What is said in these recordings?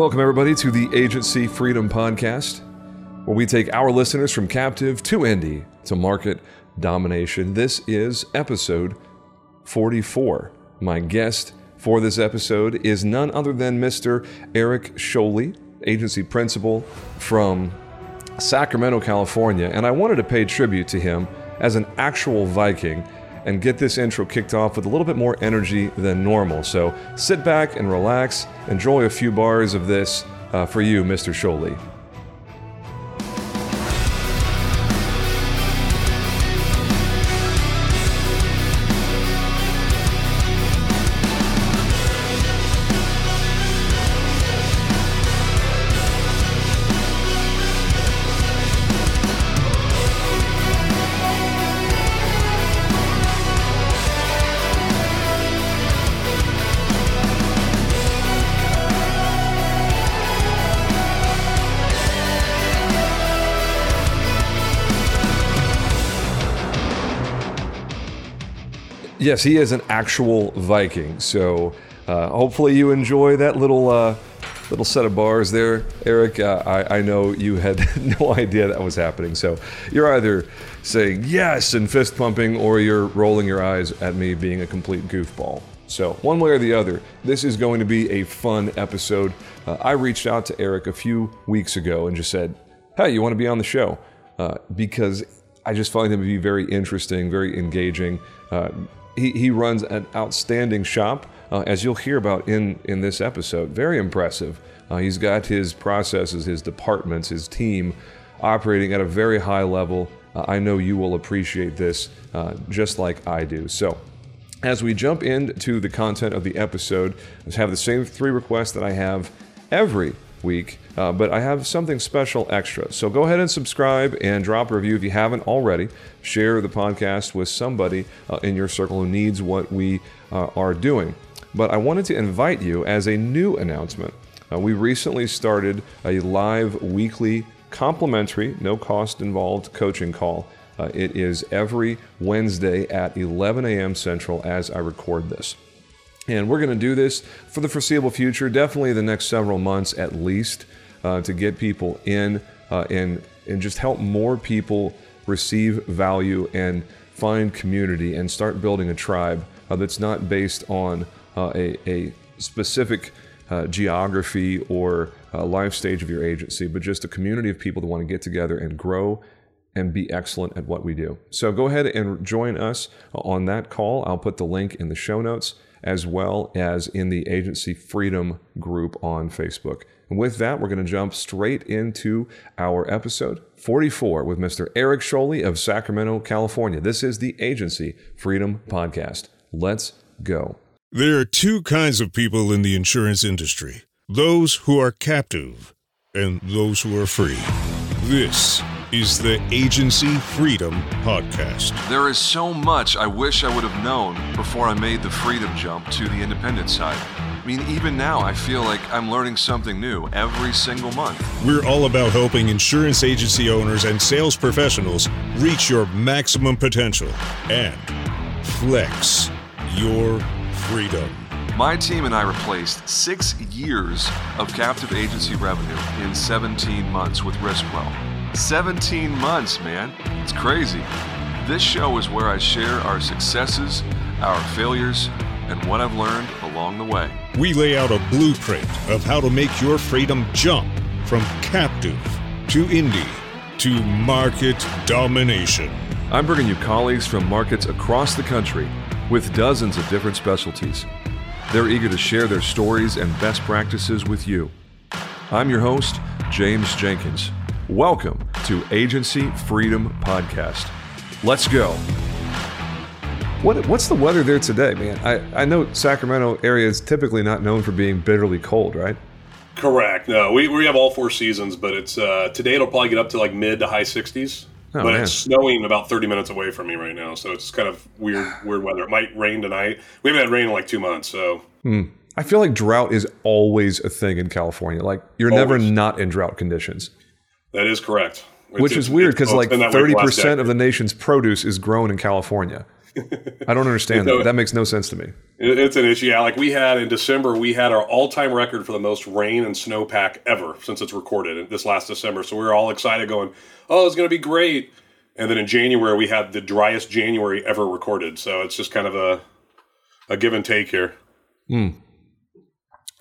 Welcome, everybody, to the Agency Freedom Podcast, where we take our listeners from captive to indie to market domination. This is episode 44. My guest for this episode is none other than Mr. Eric Scholey, agency principal from Sacramento, California. And I wanted to pay tribute to him as an actual Viking and get this intro kicked off with a little bit more energy than normal. So sit back and relax, enjoy a few bars of this uh, for you, Mr. Scholey. Yes, he is an actual Viking. So uh, hopefully you enjoy that little uh, little set of bars there, Eric. Uh, I, I, know you had no idea that was happening. So you're either saying yes and fist pumping, or you're rolling your eyes at me being a complete goofball. So one way or the other, this is going to be a fun episode. Uh, I reached out to Eric a few weeks ago and just said, "Hey, you want to be on the show?" Uh, because I just find him to be very interesting, very engaging. Uh, he, he runs an outstanding shop, uh, as you'll hear about in, in this episode. Very impressive. Uh, he's got his processes, his departments, his team operating at a very high level. Uh, I know you will appreciate this uh, just like I do. So, as we jump into the content of the episode, let's have the same three requests that I have every week, uh, but I have something special extra. So go ahead and subscribe and drop a review if you haven't already. Share the podcast with somebody uh, in your circle who needs what we uh, are doing. But I wanted to invite you as a new announcement. Uh, we recently started a live weekly complimentary, no cost involved coaching call. Uh, it is every Wednesday at 11 a.m. Central as I record this. And we're going to do this for the foreseeable future, definitely the next several months at least, uh, to get people in uh, and, and just help more people receive value and find community and start building a tribe uh, that's not based on uh, a, a specific uh, geography or uh, life stage of your agency, but just a community of people that want to get together and grow and be excellent at what we do. So go ahead and join us on that call. I'll put the link in the show notes as well as in the Agency Freedom group on Facebook. And with that, we're going to jump straight into our episode 44 with Mr. Eric Scholey of Sacramento, California. This is the Agency Freedom Podcast. Let's go. There are two kinds of people in the insurance industry those who are captive and those who are free. This is the Agency Freedom Podcast. There is so much I wish I would have known before I made the freedom jump to the independent side. I mean, even now, I feel like I'm learning something new every single month. We're all about helping insurance agency owners and sales professionals reach your maximum potential and flex your freedom. My team and I replaced six years of captive agency revenue in 17 months with RiskWell. 17 months, man. It's crazy. This show is where I share our successes, our failures, and what I've learned along the way. We lay out a blueprint of how to make your freedom jump from captive to indie to market domination. I'm bringing you colleagues from markets across the country with dozens of different specialties. They're eager to share their stories and best practices with you. I'm your host, James Jenkins. Welcome to Agency Freedom Podcast. Let's go. What, what's the weather there today, man? I, I know Sacramento area is typically not known for being bitterly cold, right? Correct. No, we, we have all four seasons, but it's uh, today it'll probably get up to like mid to high 60s. Oh, but man. it's snowing about 30 minutes away from me right now, so it's kind of weird weird weather. It might rain tonight. We haven't had rain in like two months, so. Hmm. I feel like drought is always a thing in California. Like you're always. never not in drought conditions. That is correct. Which is weird because like thirty percent of the nation's produce is grown in California. I don't understand that. That makes no sense to me. It's an issue. Yeah, like we had in December, we had our all-time record for the most rain and snowpack ever since it's recorded this last December. So we were all excited, going, "Oh, it's going to be great!" And then in January, we had the driest January ever recorded. So it's just kind of a a give and take here. Hmm.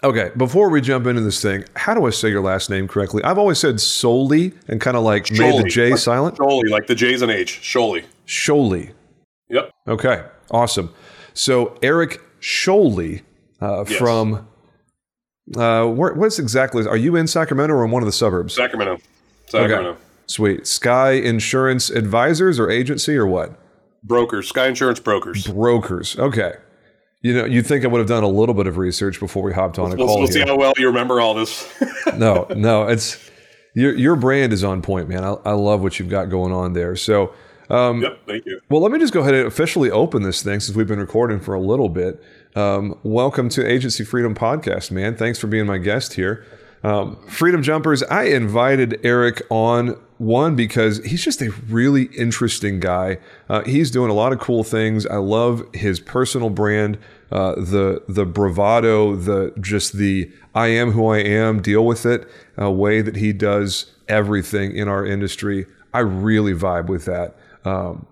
Okay, before we jump into this thing, how do I say your last name correctly? I've always said solely and kind of like Scholey, made the J like, silent. Scholey, like the J's and H. Scholey. Scholey. Yep. Okay, awesome. So Eric Scholey uh, yes. from uh, where, what's exactly? Are you in Sacramento or in one of the suburbs? Sacramento. Sacramento. Okay. Sweet. Sky Insurance Advisors or agency or what? Brokers. Sky Insurance Brokers. Brokers. Okay. You know, you'd think I would have done a little bit of research before we hopped on a call. We'll here. see how well you remember all this. no, no, it's your your brand is on point, man. I, I love what you've got going on there. So, um, yep, thank you. Well, let me just go ahead and officially open this thing since we've been recording for a little bit. Um, welcome to Agency Freedom Podcast, man. Thanks for being my guest here. Um, Freedom Jumpers, I invited Eric on one because he's just a really interesting guy. Uh, he's doing a lot of cool things. I love his personal brand, uh, the the bravado, the just the I am who I am, deal with it uh, way that he does everything in our industry. I really vibe with that. Um,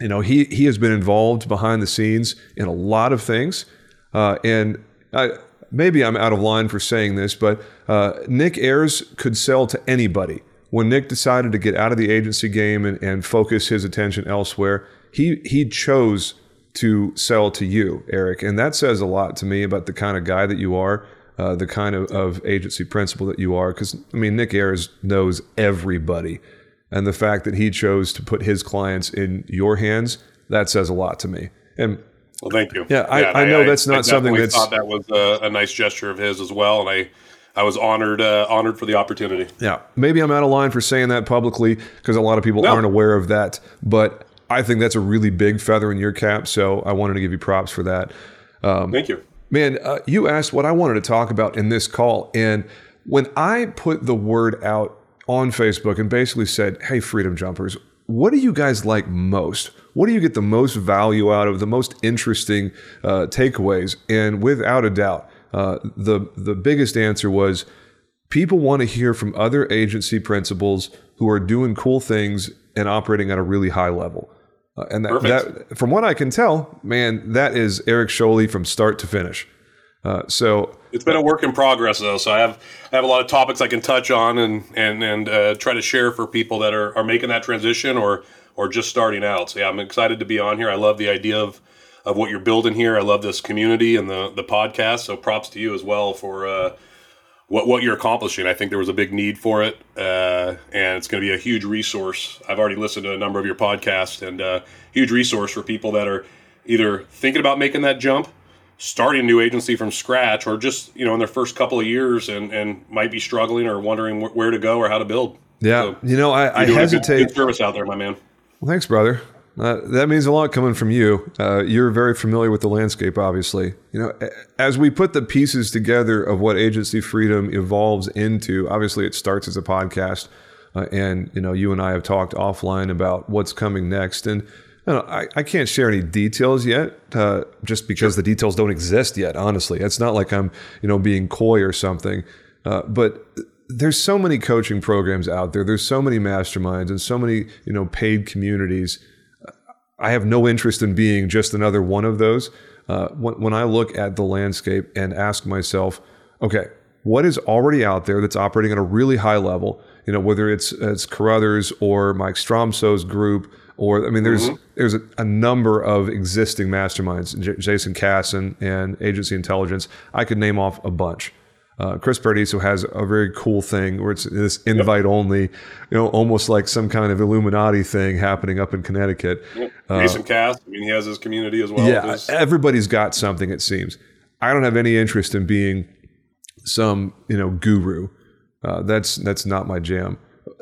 you know, he he has been involved behind the scenes in a lot of things, uh, and I maybe I'm out of line for saying this, but uh, Nick Ayers could sell to anybody. When Nick decided to get out of the agency game and, and focus his attention elsewhere, he he chose to sell to you, Eric, and that says a lot to me about the kind of guy that you are, uh, the kind of, of agency principal that you are. Because I mean, Nick Ayers knows everybody, and the fact that he chose to put his clients in your hands that says a lot to me. And well, thank you. Yeah, I, yeah, I know I, that's not I something that's. I thought that was a, a, nice gesture of his as well, and I, I was honored, uh, honored for the opportunity. Yeah, maybe I'm out of line for saying that publicly because a lot of people no. aren't aware of that, but I think that's a really big feather in your cap. So I wanted to give you props for that. Um, thank you, man. Uh, you asked what I wanted to talk about in this call, and when I put the word out on Facebook and basically said, "Hey, Freedom Jumpers, what do you guys like most?" What do you get the most value out of, the most interesting uh, takeaways? And without a doubt, uh, the the biggest answer was people want to hear from other agency principals who are doing cool things and operating at a really high level. Uh, and that, that, from what I can tell, man, that is Eric Scholey from start to finish. Uh, so it's been a work in progress, though. So I have I have a lot of topics I can touch on and and and uh, try to share for people that are are making that transition or or just starting out. So yeah, I'm excited to be on here. I love the idea of of what you're building here. I love this community and the the podcast. So props to you as well for uh, what what you're accomplishing. I think there was a big need for it, uh, and it's going to be a huge resource. I've already listened to a number of your podcasts, and uh, huge resource for people that are either thinking about making that jump, starting a new agency from scratch, or just you know in their first couple of years and and might be struggling or wondering wh- where to go or how to build. Yeah, so you know I, I hesitate. Good, good service out there, my man. Well, thanks, brother. Uh, that means a lot coming from you. Uh, you're very familiar with the landscape, obviously. You know, as we put the pieces together of what agency freedom evolves into, obviously it starts as a podcast, uh, and you know, you and I have talked offline about what's coming next, and I, I can't share any details yet, uh, just because sure. the details don't exist yet. Honestly, it's not like I'm you know being coy or something, uh, but there's so many coaching programs out there. There's so many masterminds and so many, you know, paid communities. I have no interest in being just another one of those. Uh, when, when I look at the landscape and ask myself, okay, what is already out there that's operating at a really high level? You know, whether it's it's Carruthers or Mike Stromsoe's group, or I mean, there's mm-hmm. there's a, a, number of existing masterminds, J- Jason Cass and, and Agency Intelligence. I could name off a bunch. Uh, Chris Paradiso has a very cool thing where it's this invite only, you know, almost like some kind of Illuminati thing happening up in Connecticut. Yep. Uh, Jason Cass, I mean, he has his community as well. Yeah, everybody's got something. It seems. I don't have any interest in being some, you know, guru. Uh, that's that's not my jam.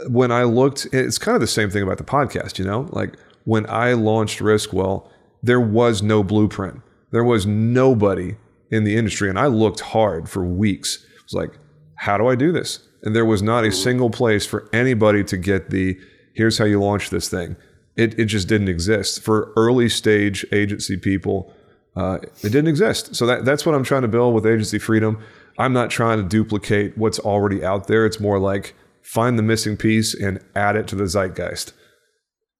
When I looked, it's kind of the same thing about the podcast. You know, like when I launched Riskwell, there was no blueprint. There was nobody in the industry. And I looked hard for weeks. It was like, how do I do this? And there was not a single place for anybody to get the here's how you launch this thing. It, it just didn't exist for early stage agency people. Uh, it didn't exist. So that, that's what I'm trying to build with agency freedom. I'm not trying to duplicate what's already out there. It's more like find the missing piece and add it to the zeitgeist.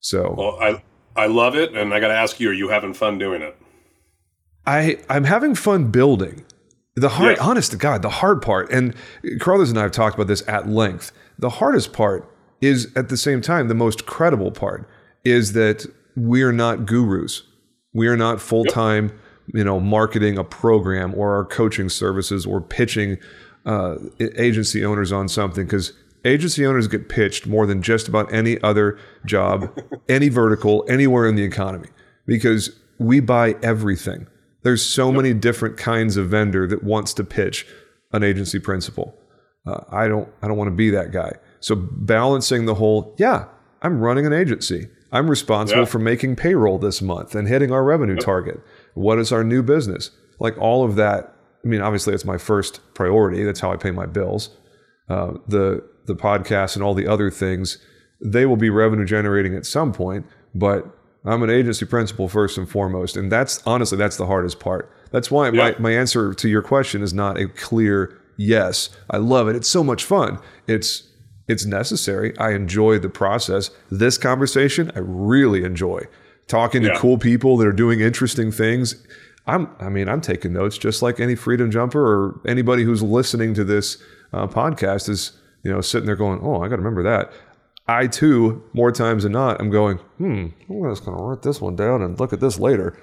So well, I I love it, and I got to ask you: Are you having fun doing it? I I'm having fun building. The hard, yes. honest to God, the hard part, and Carlos and I have talked about this at length. The hardest part is at the same time the most credible part is that we are not gurus. We are not full time, yep. you know, marketing a program or our coaching services or pitching uh, agency owners on something because agency owners get pitched more than just about any other job, any vertical, anywhere in the economy because we buy everything. There's so yep. many different kinds of vendor that wants to pitch an agency principal. Uh, I don't I don't want to be that guy. So balancing the whole, yeah, I'm running an agency. I'm responsible yeah. for making payroll this month and hitting our revenue yep. target. What is our new business? Like all of that. I mean, obviously, it's my first priority. That's how I pay my bills. Uh, the the podcast and all the other things, they will be revenue generating at some point. But I'm an agency principal first and foremost, and that's honestly that's the hardest part. That's why yeah. my, my answer to your question is not a clear yes. I love it. It's so much fun. It's it's necessary. I enjoy the process. This conversation, I really enjoy talking yeah. to cool people that are doing interesting things. I'm, I mean, I'm taking notes just like any freedom jumper or anybody who's listening to this uh, podcast is, you know, sitting there going, "Oh, I got to remember that." I too, more times than not, I'm going, "Hmm, I'm just going to write this one down and look at this later,"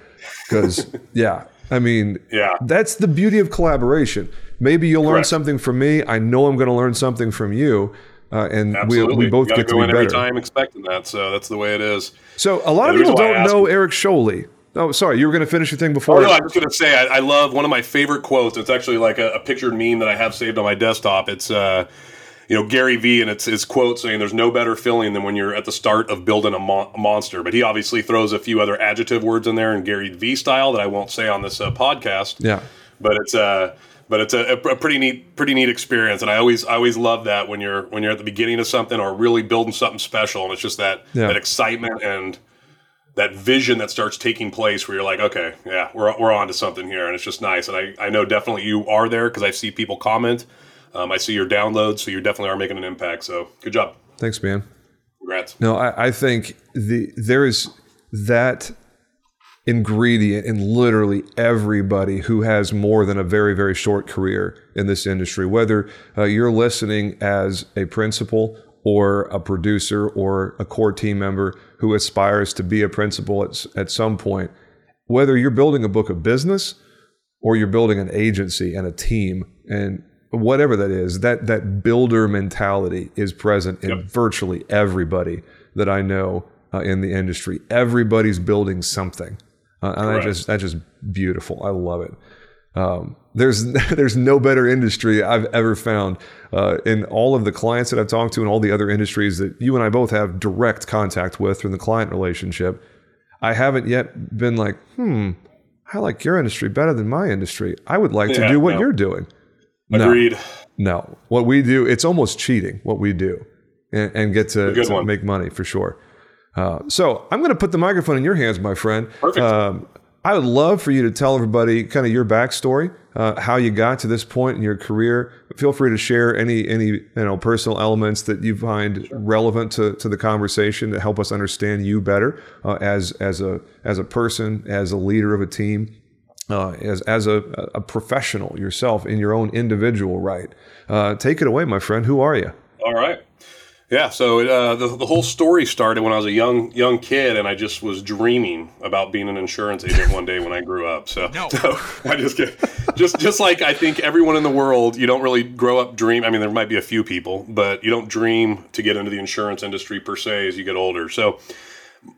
because yeah, I mean, yeah, that's the beauty of collaboration. Maybe you'll Correct. learn something from me. I know I'm going to learn something from you. Uh, and we, we both get to be better. Every time expecting that, so that's the way it is. So a lot of people don't know Eric Scholey. Oh, sorry, you were going to finish your thing before. Oh, no, I was going to say I, I, love one of my favorite quotes. It's actually like a, a, pictured meme that I have saved on my desktop. It's uh, you know Gary Vee, and it's his quote saying, "There's no better feeling than when you're at the start of building a, a monster." But he obviously throws a few other adjective words in there in Gary Vee style that I won't say on this uh, podcast. Yeah, but it's uh but it's a, a, pretty neat pretty neat experience and i always i always love that when you're when you're at the beginning of something or really building something special and it's just that yeah. that excitement and that vision that starts taking place where you're like okay yeah we're, we're on to something here and it's just nice and i, I know definitely you are there because i see people comment um, i see your downloads so you definitely are making an impact so good job thanks man congrats no i, I think the there is that ingredient in literally everybody who has more than a very, very short career in this industry. Whether uh, you're listening as a principal or a producer or a core team member who aspires to be a principal at, at some point, whether you're building a book of business or you're building an agency and a team and whatever that is, that that builder mentality is present in yep. virtually everybody that I know uh, in the industry. Everybody's building something. Uh, and that just that's just beautiful. I love it. Um, there's there's no better industry I've ever found uh, in all of the clients that I've talked to and all the other industries that you and I both have direct contact with in the client relationship. I haven't yet been like, hmm, I like your industry better than my industry. I would like yeah, to do what no. you're doing. Agreed. No, no, what we do, it's almost cheating what we do, and, and get to, to make money for sure. Uh, so I'm going to put the microphone in your hands, my friend. Perfect. Um, I would love for you to tell everybody kind of your backstory, uh, how you got to this point in your career. Feel free to share any any you know personal elements that you find sure. relevant to, to the conversation to help us understand you better uh, as as a as a person, as a leader of a team, uh, as as a, a professional yourself in your own individual right. Uh, take it away, my friend. Who are you? All right. Yeah, so uh, the the whole story started when I was a young young kid, and I just was dreaming about being an insurance agent one day when I grew up. So, no. so I just get just just like I think everyone in the world, you don't really grow up dream. I mean, there might be a few people, but you don't dream to get into the insurance industry per se as you get older. So,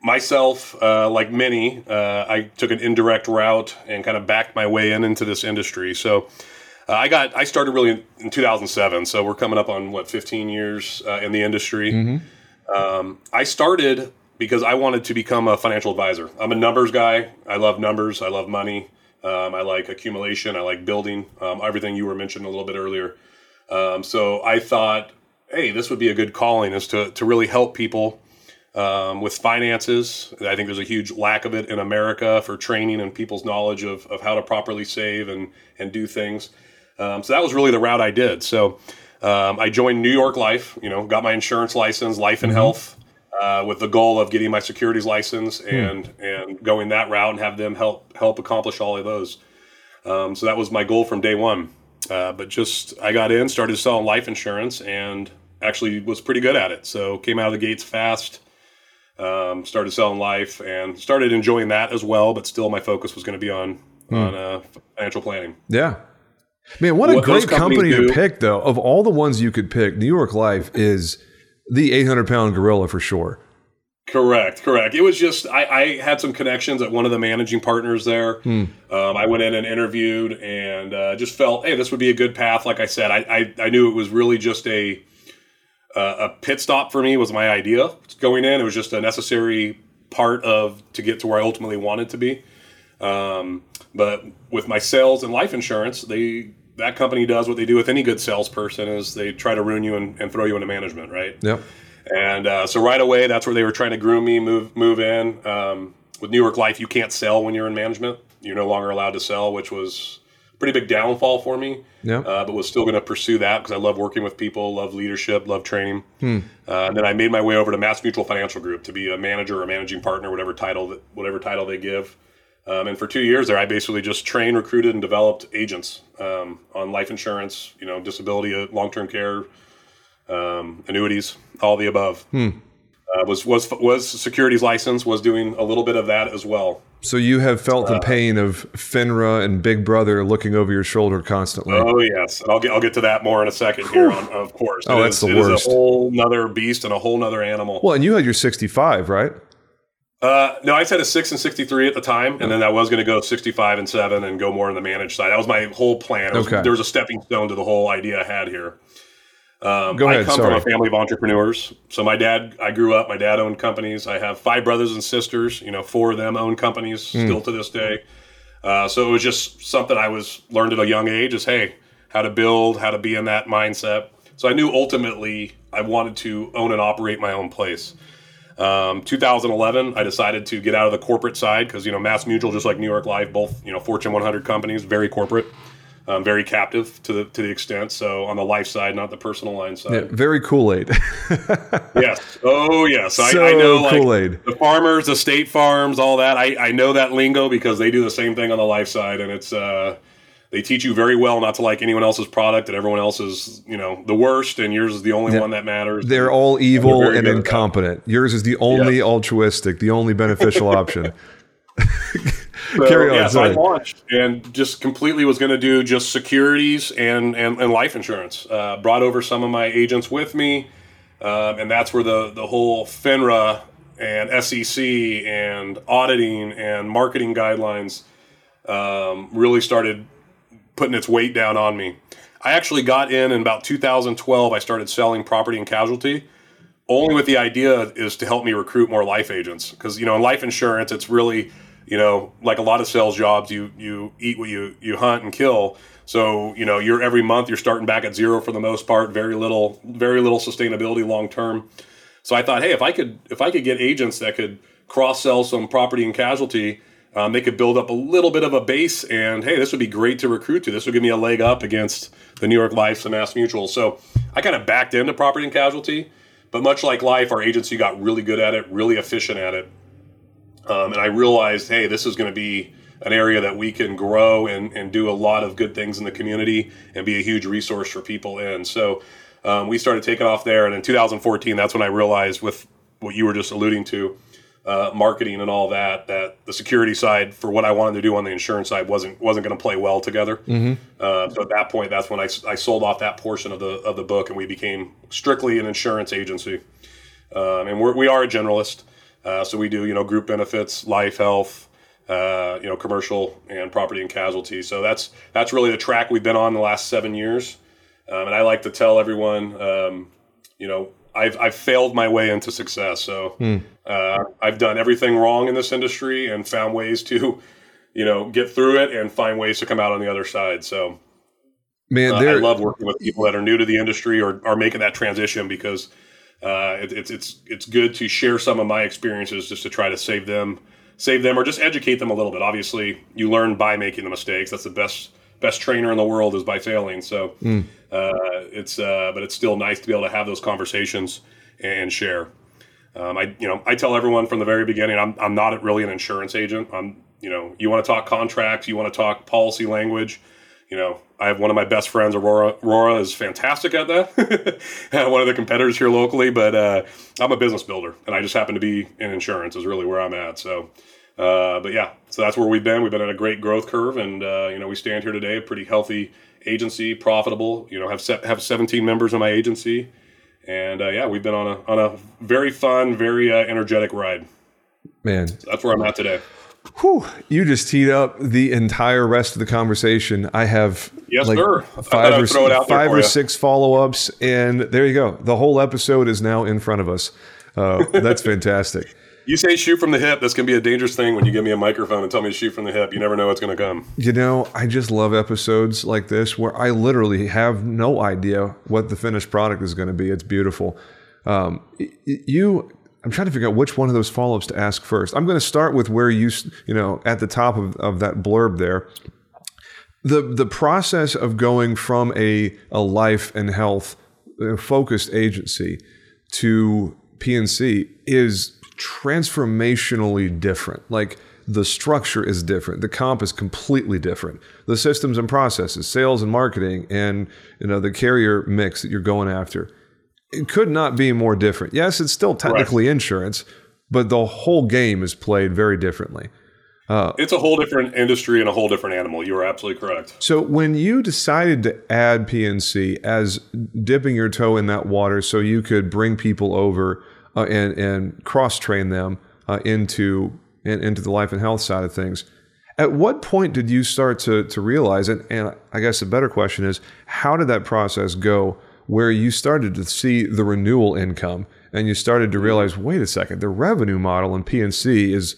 myself, uh, like many, uh, I took an indirect route and kind of backed my way in into this industry. So. Uh, I got I started really in, 2007, so we're coming up on what 15 years uh, in the industry. Mm-hmm. Um, I started because I wanted to become a financial advisor. I'm a numbers guy. I love numbers. I love money. Um, I like accumulation. I like building. Um, everything you were mentioning a little bit earlier. Um, so I thought, hey, this would be a good calling is to to really help people um, with finances. I think there's a huge lack of it in America for training and people's knowledge of, of how to properly save and, and do things. Um, so that was really the route I did. So um, I joined New York Life, you know, got my insurance license, life and mm-hmm. health, uh, with the goal of getting my securities license hmm. and hmm. and going that route and have them help help accomplish all of those. Um, so that was my goal from day one. Uh, but just I got in, started selling life insurance, and actually was pretty good at it. So came out of the gates fast. Um, started selling life and started enjoying that as well. But still, my focus was going to be on hmm. on uh, financial planning. Yeah, man, what a great company do, to pick, though. Of all the ones you could pick, New York Life is the 800 pound gorilla for sure. Correct, correct. It was just I, I, had some connections at one of the managing partners there. Hmm. Um, I went in and interviewed, and uh, just felt, hey, this would be a good path. Like I said, I I, I knew it was really just a uh, a pit stop for me was my idea going in. It was just a necessary part of to get to where I ultimately wanted to be. Um, but with my sales and life insurance, they that company does what they do with any good salesperson is they try to ruin you and, and throw you into management, right? Yep. And uh, so right away, that's where they were trying to groom me, move move in. Um, with New York Life, you can't sell when you're in management. You're no longer allowed to sell, which was pretty big downfall for me. Yeah. Uh, but was still going to pursue that because I love working with people, love leadership, love training. Hmm. Uh, and then I made my way over to Mass Mutual Financial Group to be a manager or managing partner, whatever title that, whatever title they give. Um, and for two years there, I basically just trained, recruited, and developed agents um, on life insurance, you know, disability, uh, long-term care, um, annuities, all the above. Hmm. Uh, was was was securities license, was doing a little bit of that as well. So you have felt the uh, pain of FINRA and Big Brother looking over your shoulder constantly. Oh yes, I'll get I'll get to that more in a second here. On, of course. Oh, it that's is, the worst. a whole nother beast and a whole nother animal. Well, and you had your sixty-five, right? Uh, no, I said a six and sixty-three at the time, and then I was going to go sixty-five and seven and go more on the managed side. That was my whole plan. Was, okay. There was a stepping stone to the whole idea I had here. Um, Go ahead. I come Sorry. from a family of entrepreneurs. So my dad, I grew up. My dad owned companies. I have five brothers and sisters. You know, four of them own companies mm. still to this day. Uh, so it was just something I was learned at a young age. Is hey, how to build, how to be in that mindset. So I knew ultimately I wanted to own and operate my own place. Um, 2011, I decided to get out of the corporate side because you know Mass Mutual, just like New York Life, both you know Fortune 100 companies, very corporate, um, very captive to the to the extent. So on the life side, not the personal line side. Yeah, very Kool Aid. yes. Oh yes. I, so I know like, Kool-Aid. the farmers, the state farms, all that. I, I know that lingo because they do the same thing on the life side, and it's. Uh, they teach you very well not to like anyone else's product and everyone else is you know the worst and yours is the only yeah. one that matters they're all evil and incompetent yours is the only altruistic the only beneficial option so, Carry on. Yeah, so I launched and just completely was going to do just securities and, and, and life insurance. Uh, brought over some of my agents with me, um, and that's where the, the whole FINRA and SEC and auditing and marketing guidelines um, really started putting its weight down on me. I actually got in in about 2012. I started selling property and casualty, only with the idea is to help me recruit more life agents. Because you know, in life insurance, it's really you know like a lot of sales jobs, you you eat what you you hunt and kill. So you know, you're every month you're starting back at zero for the most part. Very little, very little sustainability long term. So I thought, hey, if I could if I could get agents that could cross sell some property and casualty um, they could build up a little bit of a base, and hey, this would be great to recruit to. This would give me a leg up against the New York Life and Mass Mutual. So I kind of backed into property and casualty, but much like life, our agency got really good at it, really efficient at it. Um, and I realized, hey, this is going to be an area that we can grow and, and do a lot of good things in the community and be a huge resource for people in. So um, we started taking off there. And in 2014, that's when I realized, with what you were just alluding to, uh, marketing and all that that the security side for what I wanted to do on the insurance side wasn't wasn't going to play well together. Mm-hmm. Uh, so at that point, that's when I, I sold off that portion of the of the book, and we became strictly an insurance agency. Um, and we're, we are a generalist, uh, so we do you know group benefits, life, health, uh, you know commercial and property and casualty. So that's that's really the track we've been on the last seven years. Um, and I like to tell everyone, um, you know, I've I've failed my way into success. So mm. uh, I've done everything wrong in this industry and found ways to, you know, get through it and find ways to come out on the other side. So, man, uh, I love working with people that are new to the industry or are making that transition because uh, it, it's it's it's good to share some of my experiences just to try to save them save them or just educate them a little bit. Obviously, you learn by making the mistakes. That's the best best trainer in the world is by failing. So mm. uh, it's uh, but it's still nice to be able to have those conversations and share. Um, I you know I tell everyone from the very beginning I'm I'm not really an insurance agent. I'm you know you want to talk contracts, you want to talk policy language. You know I have one of my best friends, Aurora. Aurora is fantastic at that. one of the competitors here locally, but uh, I'm a business builder, and I just happen to be in insurance. Is really where I'm at. So uh, but yeah, so that's where we've been. We've been on a great growth curve, and uh, you know we stand here today, a pretty healthy agency, profitable. You know, have se- have 17 members in my agency, and uh, yeah, we've been on a on a very fun, very uh, energetic ride. Man, so that's where I'm at today. Whew, you just teed up the entire rest of the conversation. I have yes, like sir. five or, five or six follow ups, and there you go. The whole episode is now in front of us. Uh, that's fantastic. You say shoot from the hip. That's going to be a dangerous thing when you give me a microphone and tell me to shoot from the hip. You never know what's going to come. You know, I just love episodes like this where I literally have no idea what the finished product is going to be. It's beautiful. Um, you, I'm trying to figure out which one of those follow ups to ask first. I'm going to start with where you, you know, at the top of, of that blurb there. The, the process of going from a, a life and health uh, focused agency to P&C is transformationally different. Like the structure is different. The comp is completely different. The systems and processes, sales and marketing, and you know the carrier mix that you're going after, it could not be more different. Yes, it's still technically right. insurance, but the whole game is played very differently. Uh, it's a whole different industry and a whole different animal. You are absolutely correct. So when you decided to add P&C as dipping your toe in that water, so you could bring people over uh, and and cross train them uh, into in, into the life and health side of things. At what point did you start to to realize it? And I guess the better question is, how did that process go? Where you started to see the renewal income, and you started to realize, wait a second, the revenue model in P&C is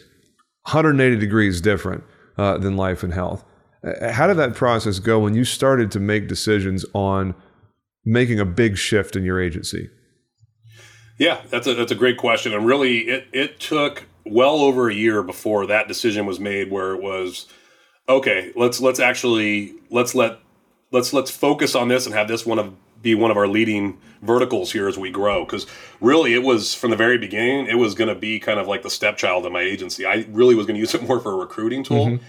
180 degrees different uh, than life and health. Uh, how did that process go when you started to make decisions on making a big shift in your agency? Yeah, that's a that's a great question, and really, it it took well over a year before that decision was made, where it was okay. Let's let's actually let's let let's let's focus on this and have this one of be one of our leading verticals here as we grow. Because really, it was from the very beginning, it was going to be kind of like the stepchild of my agency. I really was going to use it more for a recruiting tool, mm-hmm.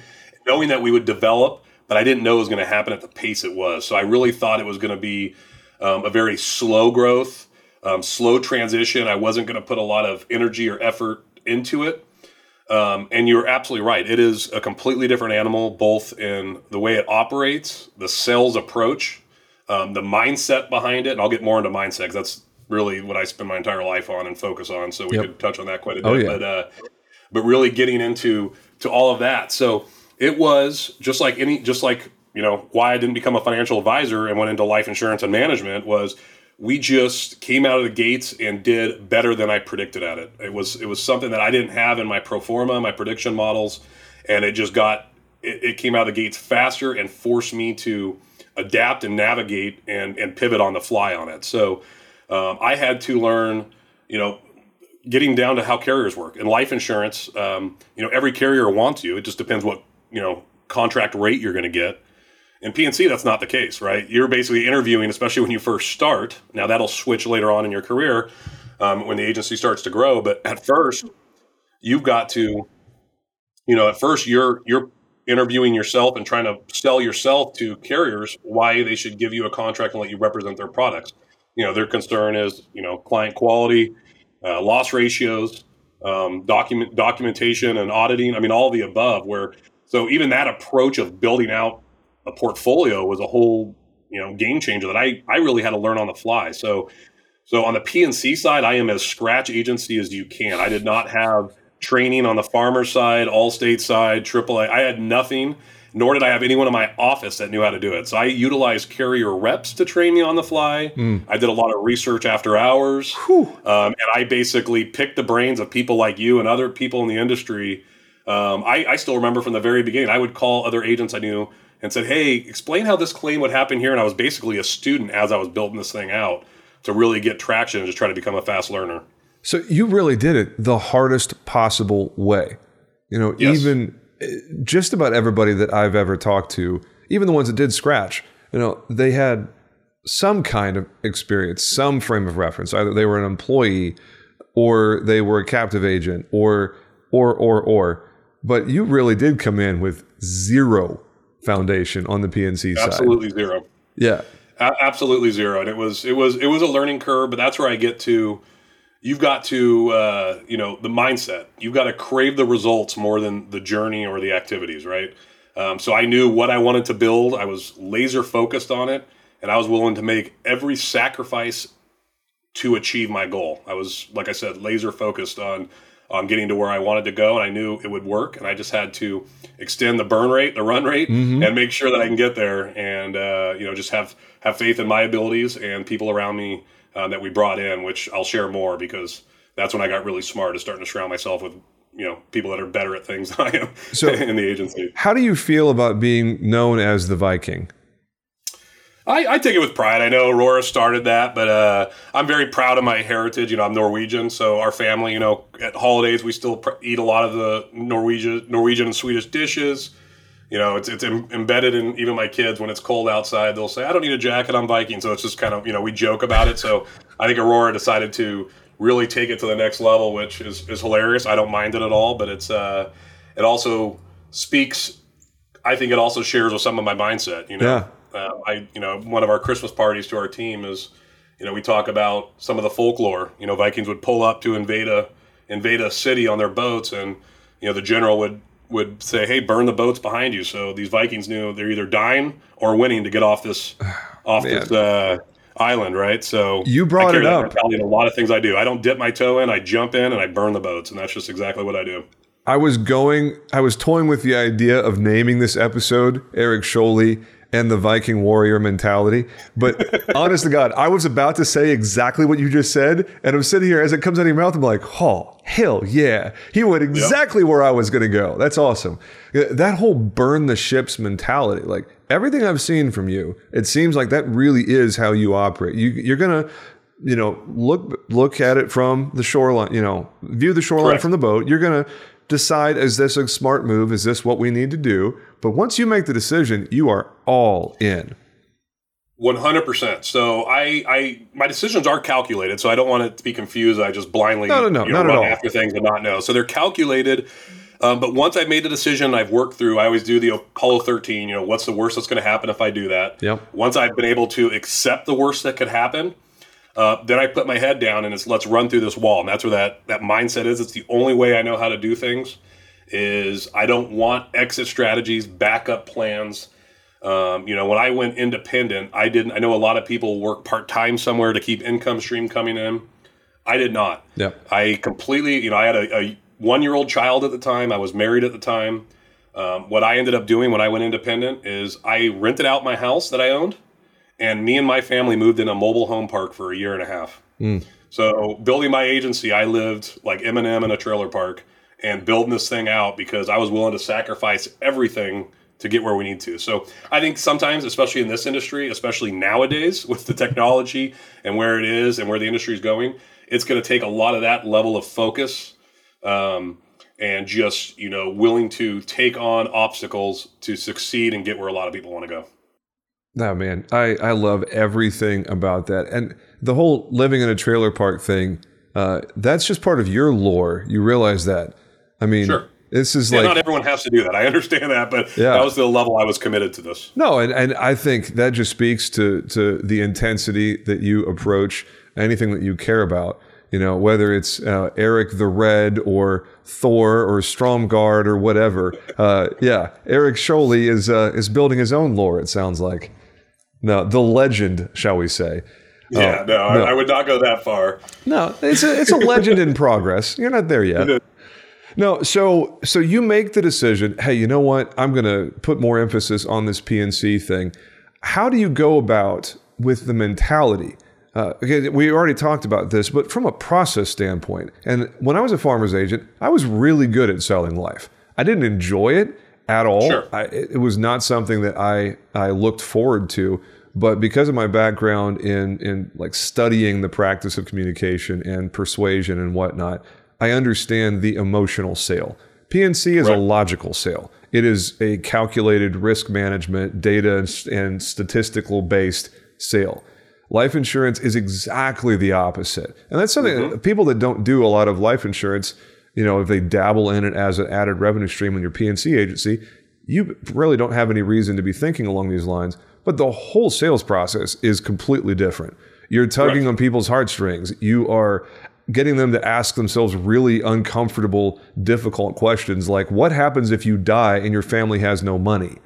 knowing that we would develop, but I didn't know it was going to happen at the pace it was. So I really thought it was going to be um, a very slow growth um, slow transition. I wasn't going to put a lot of energy or effort into it. Um, and you're absolutely right. It is a completely different animal, both in the way it operates, the sales approach, um, the mindset behind it. And I'll get more into mindset because that's really what I spend my entire life on and focus on. So we yep. could touch on that quite a oh, bit. Oh, yeah. But uh, but really getting into to all of that. So it was just like any, just like you know why I didn't become a financial advisor and went into life insurance and management was we just came out of the gates and did better than I predicted at it. It was it was something that I didn't have in my pro forma, my prediction models, and it just got it, it came out of the gates faster and forced me to adapt and navigate and and pivot on the fly on it. So um, I had to learn, you know, getting down to how carriers work and life insurance. Um, you know, every carrier wants you. It just depends what you know contract rate you're going to get. In P&C, that's not the case, right? You're basically interviewing, especially when you first start. Now, that'll switch later on in your career um, when the agency starts to grow. But at first, you've got to, you know, at first you're you're interviewing yourself and trying to sell yourself to carriers why they should give you a contract and let you represent their products. You know, their concern is, you know, client quality, uh, loss ratios, um, document documentation and auditing. I mean, all the above. Where so even that approach of building out a portfolio was a whole you know game changer that I I really had to learn on the fly. So so on the P&C side, I am as scratch agency as you can. I did not have training on the farmer side, Allstate side, AAA. I had nothing, nor did I have anyone in my office that knew how to do it. So I utilized carrier reps to train me on the fly. Mm. I did a lot of research after hours, um, and I basically picked the brains of people like you and other people in the industry. Um, I, I still remember from the very beginning. I would call other agents I knew and said, "Hey, explain how this claim would happen here." And I was basically a student as I was building this thing out. to really get traction and just try to become a fast learner. So you really did it the hardest possible way. You know, yes. even eh, just about everybody that I've ever talked to, even the ones that did scratch, you know, they had some kind of experience, some frame of reference. Either they were an employee or they were a captive agent or or or or but you really did come in with zero foundation on the P&C side. Absolutely zero. Yeah. A- absolutely zero. And it was it was it was a learning curve, but that's where I get to you've got to uh, you know the mindset. You've got to crave the results more than the journey or the activities right? Um, so i knew what i wanted to build. I was laser focused on it and i was willing to make every sacrifice to achieve my goal. I was like i said laser focused on on getting to where i wanted to go and i knew it would work and i just had to extend the burn rate the run rate mm-hmm. and make sure that i can get there and uh, you know just have have faith in my abilities and people around me uh, that we brought in, which I'll share more because that's when I got really smart, is starting to surround myself with you know people that are better at things than I am so in the agency. How do you feel about being known as the Viking? I, I take it with pride. I know Aurora started that, but uh, I'm very proud of my heritage. You know, I'm Norwegian, so our family, you know, at holidays we still pr- eat a lot of the Norwegian, Norwegian and Swedish dishes you know, it's it's Im- embedded in even my kids when it's cold outside. They'll say, "I don't need a jacket. I'm Viking." So it's just kind of you know we joke about it. So I think Aurora decided to really take it to the next level, which is, is hilarious. I don't mind it at all, but it's uh, it also speaks. I think it also shares with some of my mindset. You know, yeah. uh, I you know one of our Christmas parties to our team is you know we talk about some of the folklore. You know, Vikings would pull up to invade a invade a city on their boats, and you know the general would would say, "Hey, burn the boats behind you." So these Vikings knew they're either dying or winning to get off this off this uh, island, right? So you brought it up. In a lot of things I do. I don't dip my toe in. I jump in and I burn the boats, and that's just exactly what I do. I was going. I was toying with the idea of naming this episode Eric Scholey and the Viking warrior mentality. But honest to God, I was about to say exactly what you just said. And I'm sitting here as it comes out of your mouth, I'm like, oh, hell yeah. He went exactly yep. where I was going to go. That's awesome. That whole burn the ships mentality, like everything I've seen from you, it seems like that really is how you operate. You, you're going to, you know, look look at it from the shoreline, you know, view the shoreline Correct. from the boat. You're going to decide is this a smart move? Is this what we need to do? But once you make the decision, you are all in. 100%. So I, I, my decisions are calculated. So I don't want it to be confused. I just blindly no, no, no, you know, run after things and not know. So they're calculated. Um, but once I've made the decision, I've worked through. I always do the Apollo 13. You know, what's the worst that's going to happen if I do that? Yep. Once I've been able to accept the worst that could happen, uh, then I put my head down and it's let's run through this wall. And that's where that that mindset is. It's the only way I know how to do things. Is I don't want exit strategies, backup plans. Um, you know, when I went independent, I didn't. I know a lot of people work part time somewhere to keep income stream coming in. I did not. Yeah. I completely. You know, I had a, a one year old child at the time. I was married at the time. Um, what I ended up doing when I went independent is I rented out my house that I owned and me and my family moved in a mobile home park for a year and a half. Mm. So building my agency, I lived like Eminem in a trailer park and building this thing out because I was willing to sacrifice everything to get where we need to. So I think sometimes, especially in this industry, especially nowadays with the technology and where it is and where the industry is going, it's going to take a lot of that level of focus um, and just you know willing to take on obstacles to succeed and get where a lot of people want to go. No, man, I, I love everything about that. And the whole living in a trailer park thing, uh, that's just part of your lore. You realize that. I mean, sure. this is yeah, like. Not everyone has to do that. I understand that, but yeah. that was the level I was committed to this. No, and, and I think that just speaks to, to the intensity that you approach anything that you care about. You know, whether it's uh, Eric the Red or Thor or Stromgarde or whatever. Uh, yeah, Eric Scholey is uh, is building his own lore. It sounds like. No, the legend, shall we say? Yeah, uh, no, no, I would not go that far. No, it's a it's a legend in progress. You're not there yet. No, so so you make the decision. Hey, you know what? I'm going to put more emphasis on this P&C thing. How do you go about with the mentality? Uh, okay, we already talked about this, but from a process standpoint, and when I was a farmer's agent, I was really good at selling life. I didn't enjoy it at all. Sure. I, it was not something that I I looked forward to but because of my background in in like studying the practice of communication and persuasion and whatnot, I understand the emotional sale. P&C is right. a logical sale. It is a calculated risk management, data and statistical based sale. Life insurance is exactly the opposite. And that's something mm-hmm. people that don't do a lot of life insurance, you know, if they dabble in it as an added revenue stream in your P&C agency, you really don't have any reason to be thinking along these lines. But the whole sales process is completely different. You're tugging right. on people's heartstrings. You are getting them to ask themselves really uncomfortable, difficult questions like, what happens if you die and your family has no money?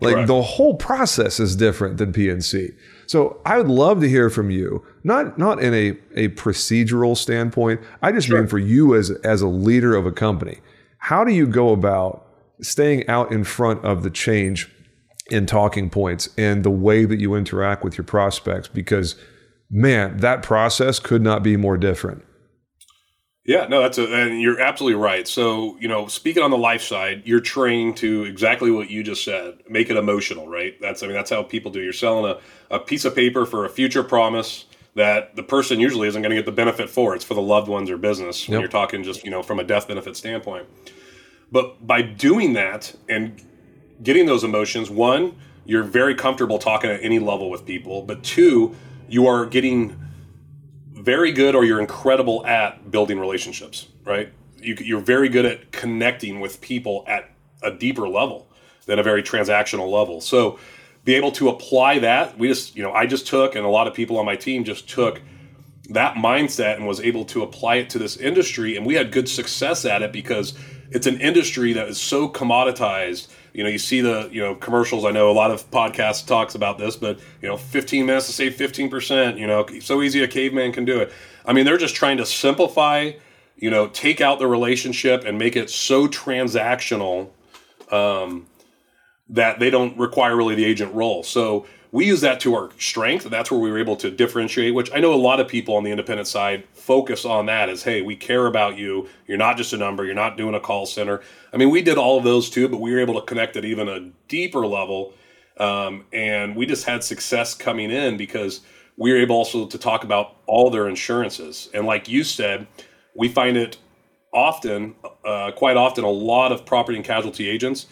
Like Correct. the whole process is different than P&C. So I would love to hear from you, not not in a, a procedural standpoint. I just sure. mean for you as as a leader of a company. How do you go about staying out in front of the change in talking points and the way that you interact with your prospects? Because man, that process could not be more different. Yeah, no, that's a, and you're absolutely right. So, you know, speaking on the life side, you're trained to exactly what you just said, make it emotional, right? That's, I mean, that's how people do. You're selling a, a piece of paper for a future promise that the person usually isn't going to get the benefit for. It's for the loved ones or business when yep. you're talking just, you know, from a death benefit standpoint. But by doing that and getting those emotions, one, you're very comfortable talking at any level with people, but two, you are getting very good or you're incredible at building relationships, right? You, are very good at connecting with people at a deeper level than a very transactional level. So, be able to apply that, we just, you know, I just took, and a lot of people on my team just took that mindset and was able to apply it to this industry. And we had good success at it because it's an industry that is so commoditized you know you see the you know commercials. I know a lot of podcasts talks about this but you know 15 minutes to save 15% you know so easy a caveman can do it. I mean they're just trying to simplify you know take out the relationship and make it so transactional um, that they don't require really the agent role. So we use that to our strength. That's where we were able to differentiate, which I know a lot of people on the independent side focus on that as, hey, we care about you. You're not just a number. You're not doing a call center. I mean, we did all of those too, but we were able to connect at even a deeper level. Um, and we just had success coming in because we were able also to talk about all their insurances. And like you said, we find it often, uh, quite often, a lot of property and casualty agents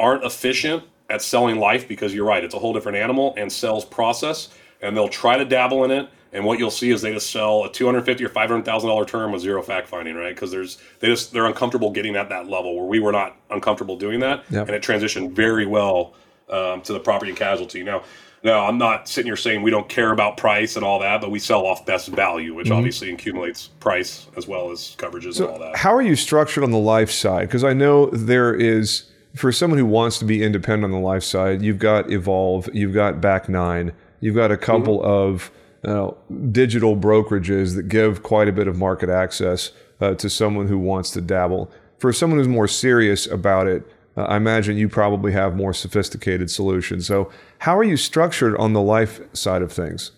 aren't efficient at selling life because you're right, it's a whole different animal and sales process, and they'll try to dabble in it. And what you'll see is they just sell a two hundred fifty or five hundred thousand dollar term with zero fact finding, right? Because there's they just they're uncomfortable getting at that level where we were not uncomfortable doing that, yep. and it transitioned very well um, to the property and casualty. Now, now I'm not sitting here saying we don't care about price and all that, but we sell off best value, which mm-hmm. obviously accumulates price as well as coverages so and all that. How are you structured on the life side? Because I know there is for someone who wants to be independent on the life side, you've got Evolve, you've got BackNine, you've got a couple mm-hmm. of you know, digital brokerages that give quite a bit of market access uh, to someone who wants to dabble. For someone who's more serious about it, uh, I imagine you probably have more sophisticated solutions. So, how are you structured on the life side of things?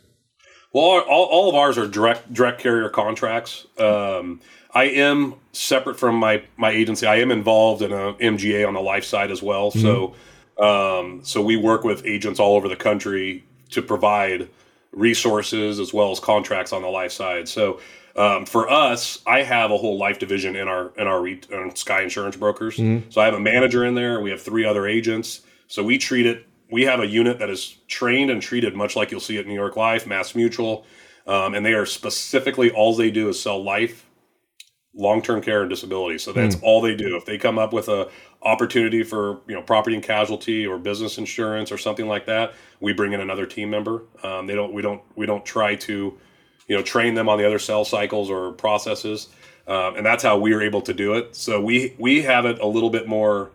Well, all, all of ours are direct direct carrier contracts. Um, I am separate from my my agency. I am involved in a MGA on the life side as well. Mm-hmm. So um, so we work with agents all over the country to provide resources as well as contracts on the life side. So um, for us, I have a whole life division in our in our re- in Sky Insurance Brokers. Mm-hmm. So I have a manager in there. We have three other agents. So we treat it. We have a unit that is trained and treated much like you'll see at New York Life, Mass Mutual, um, and they are specifically all they do is sell life long-term care and disability. So that's mm. all they do. If they come up with a opportunity for you know property and casualty or business insurance or something like that, we bring in another team member. Um, they don't. We don't. We don't try to you know train them on the other sales cycles or processes. Um, and that's how we are able to do it. So we we have it a little bit more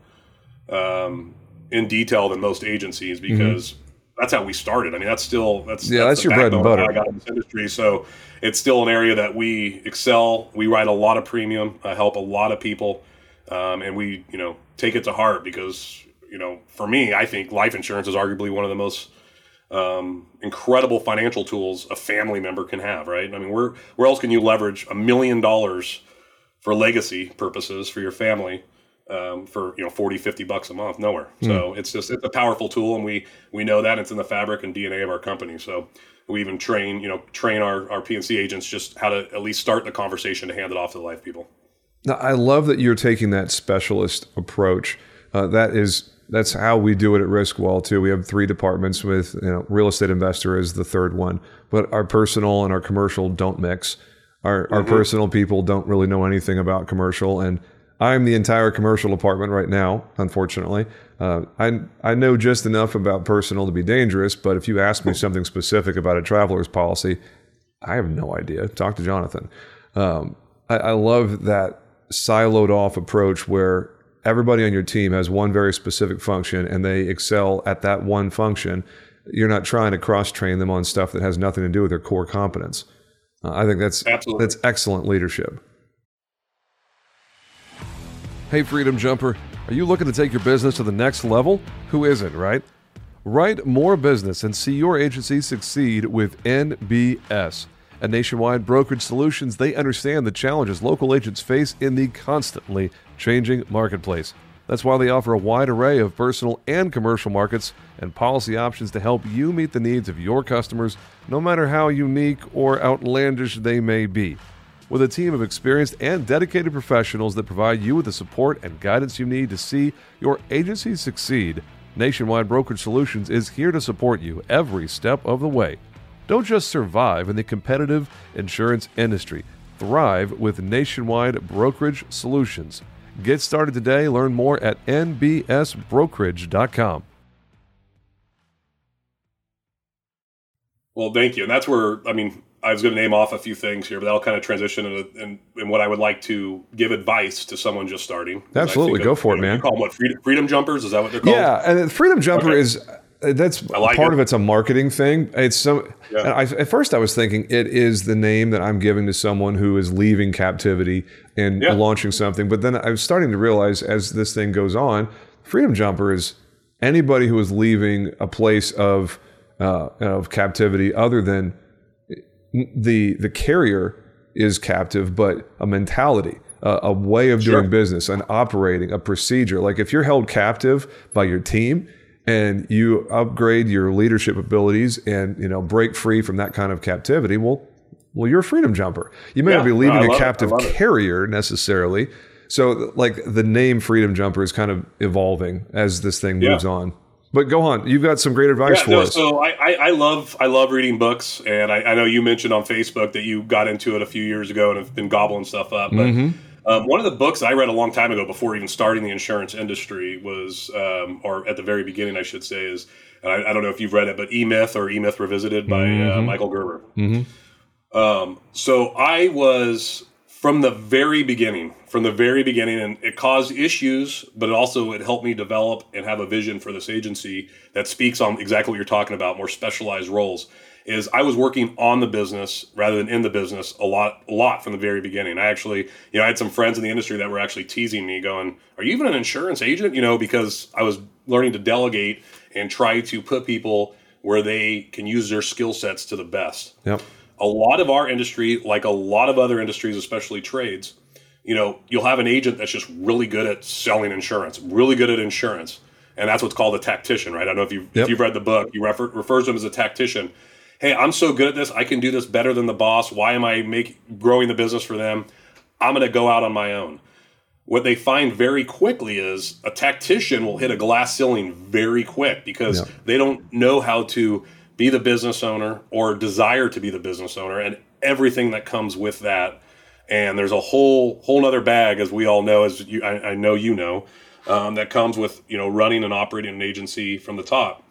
um, in detail than most agencies mm-hmm. because mm-hmm. that's how we started. I mean, that's still that's yeah, that's, that's your bread and butter. I got in this industry, so it's still an area that we excel. We write a lot of premium, uh, help a lot of people, um, and we you know take it to heart because you know for me, I think life insurance is arguably one of the most um, incredible financial tools a family member can have. Right? I mean, where where else can you leverage a million dollars for legacy purposes for your family? um, for you know 40 50 bucks a month nowhere mm. so it's just it's a powerful tool and we we know that it's in the fabric and dna of our company so we even train you know train our our P&C agents just how to at least start the conversation to hand it off to the life people now i love that you're taking that specialist approach uh, that is that's how we do it at riskwell too we have three departments with you know real estate investor is the third one but our personal and our commercial don't mix our, mm-hmm. our personal people don't really know anything about commercial and I'm the entire commercial department right now, unfortunately. Uh, I, I know just enough about personal to be dangerous, but if you ask me something specific about a traveler's policy, I have no idea. Talk to Jonathan. Um, I, I love that siloed off approach where everybody on your team has one very specific function and they excel at that one function. You're not trying to cross train them on stuff that has nothing to do with their core competence. Uh, I think that's Absolutely. that's excellent leadership. Hey, Freedom Jumper, are you looking to take your business to the next level? Who isn't, right? Write more business and see your agency succeed with NBS. At Nationwide Brokerage Solutions, they understand the challenges local agents face in the constantly changing marketplace. That's why they offer a wide array of personal and commercial markets and policy options to help you meet the needs of your customers, no matter how unique or outlandish they may be. With a team of experienced and dedicated professionals that provide you with the support and guidance you need to see your agency succeed, Nationwide Brokerage Solutions is here to support you every step of the way. Don't just survive in the competitive insurance industry, thrive with Nationwide Brokerage Solutions. Get started today. Learn more at nbsbrokerage.com. Well, thank you. And that's where, I mean, I was going to name off a few things here, but that'll kind of transition into in, in what I would like to give advice to someone just starting. Absolutely, go of, for it, know, man. call them what freedom, freedom, jumpers? Is that what they're called? Yeah, and the freedom jumper okay. is that's like part it. of it's a marketing thing. It's so. Yeah. I, at first, I was thinking it is the name that I'm giving to someone who is leaving captivity and yeah. launching something. But then I was starting to realize as this thing goes on, freedom jumper is anybody who is leaving a place of uh, of captivity other than the the carrier is captive, but a mentality, a, a way of doing sure. business, an operating, a procedure. Like if you're held captive by your team and you upgrade your leadership abilities and you know break free from that kind of captivity, well, well, you're a freedom jumper. You may yeah, not be leaving no, a captive carrier necessarily. So, like the name Freedom Jumper is kind of evolving as this thing moves yeah. on. But go on. You've got some great advice yeah, for no, us. So I, I, I, love I love reading books, and I, I, know you mentioned on Facebook that you got into it a few years ago and have been gobbling stuff up. But mm-hmm. Um, one of the books I read a long time ago, before even starting the insurance industry, was um, or at the very beginning, I should say, is I, I, don't know if you've read it, but E Myth or E Myth Revisited by uh, mm-hmm. uh, Michael Gerber. Mm-hmm. Um, so I was from the very beginning, from the very beginning, and it caused issues, but it also it helped me develop and have a vision for this agency that speaks on exactly what you're talking about, more specialized roles. Is I was working on the business rather than in the business a lot, a lot from the very beginning. I actually, you know, I had some friends in the industry that were actually teasing me, going, "Are you even an insurance agent?" You know, because I was learning to delegate and try to put people where they can use their skill sets to the best. Yep a lot of our industry, like a lot of other industries, especially trades, you know, you'll have an agent that's just really good at selling insurance, really good at insurance, and that's what's called a tactician, right? I don't know if you yep. if you've read the book. He refer, refers to him as a tactician. Hey, I'm so good at this. I can do this better than the boss. Why am I make growing the business for them? I'm going to go out on my own. What they find very quickly is a tactician will hit a glass ceiling very quick because yep. they don't know how to be the business owner or desire to be the business owner and everything that comes with that and there's a whole whole other bag as we all know as you, I, I, know you know um, that comes with you know running and operating an agency from the top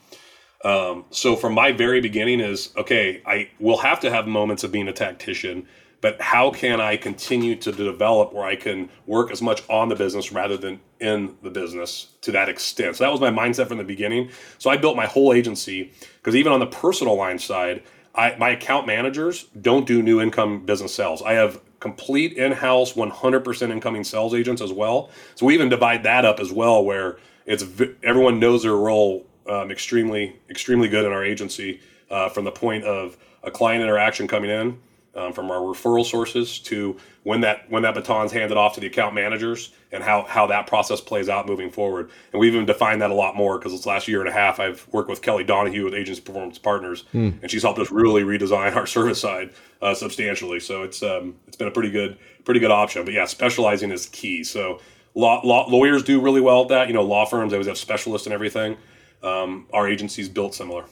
um, so from my very beginning is okay i will have to have moments of being a tactician but how can I continue to develop where I can work as much on the business rather than in the business to that extent? So that was my mindset from the beginning. So I built my whole agency because even on the personal line side, I, my account managers don't do new income business sales. I have complete in-house 100% incoming sales agents as well. So we even divide that up as well, where it's everyone knows their role um, extremely, extremely good in our agency uh, from the point of a client interaction coming in um, from our referral sources to when that when that baton's handed off to the account managers and how how that process plays out moving forward. And we've even defined that a lot more because this last year and a half I've worked with Kelly Donahue with Agency Performance Partners, mm. and she's helped us really redesign our service side uh, substantially. So it's um, it's been a pretty good pretty good option. But yeah, specializing is key. So law, law lawyers do really well at that. You know, law firms always have specialists and everything. Um, our agency's built similar.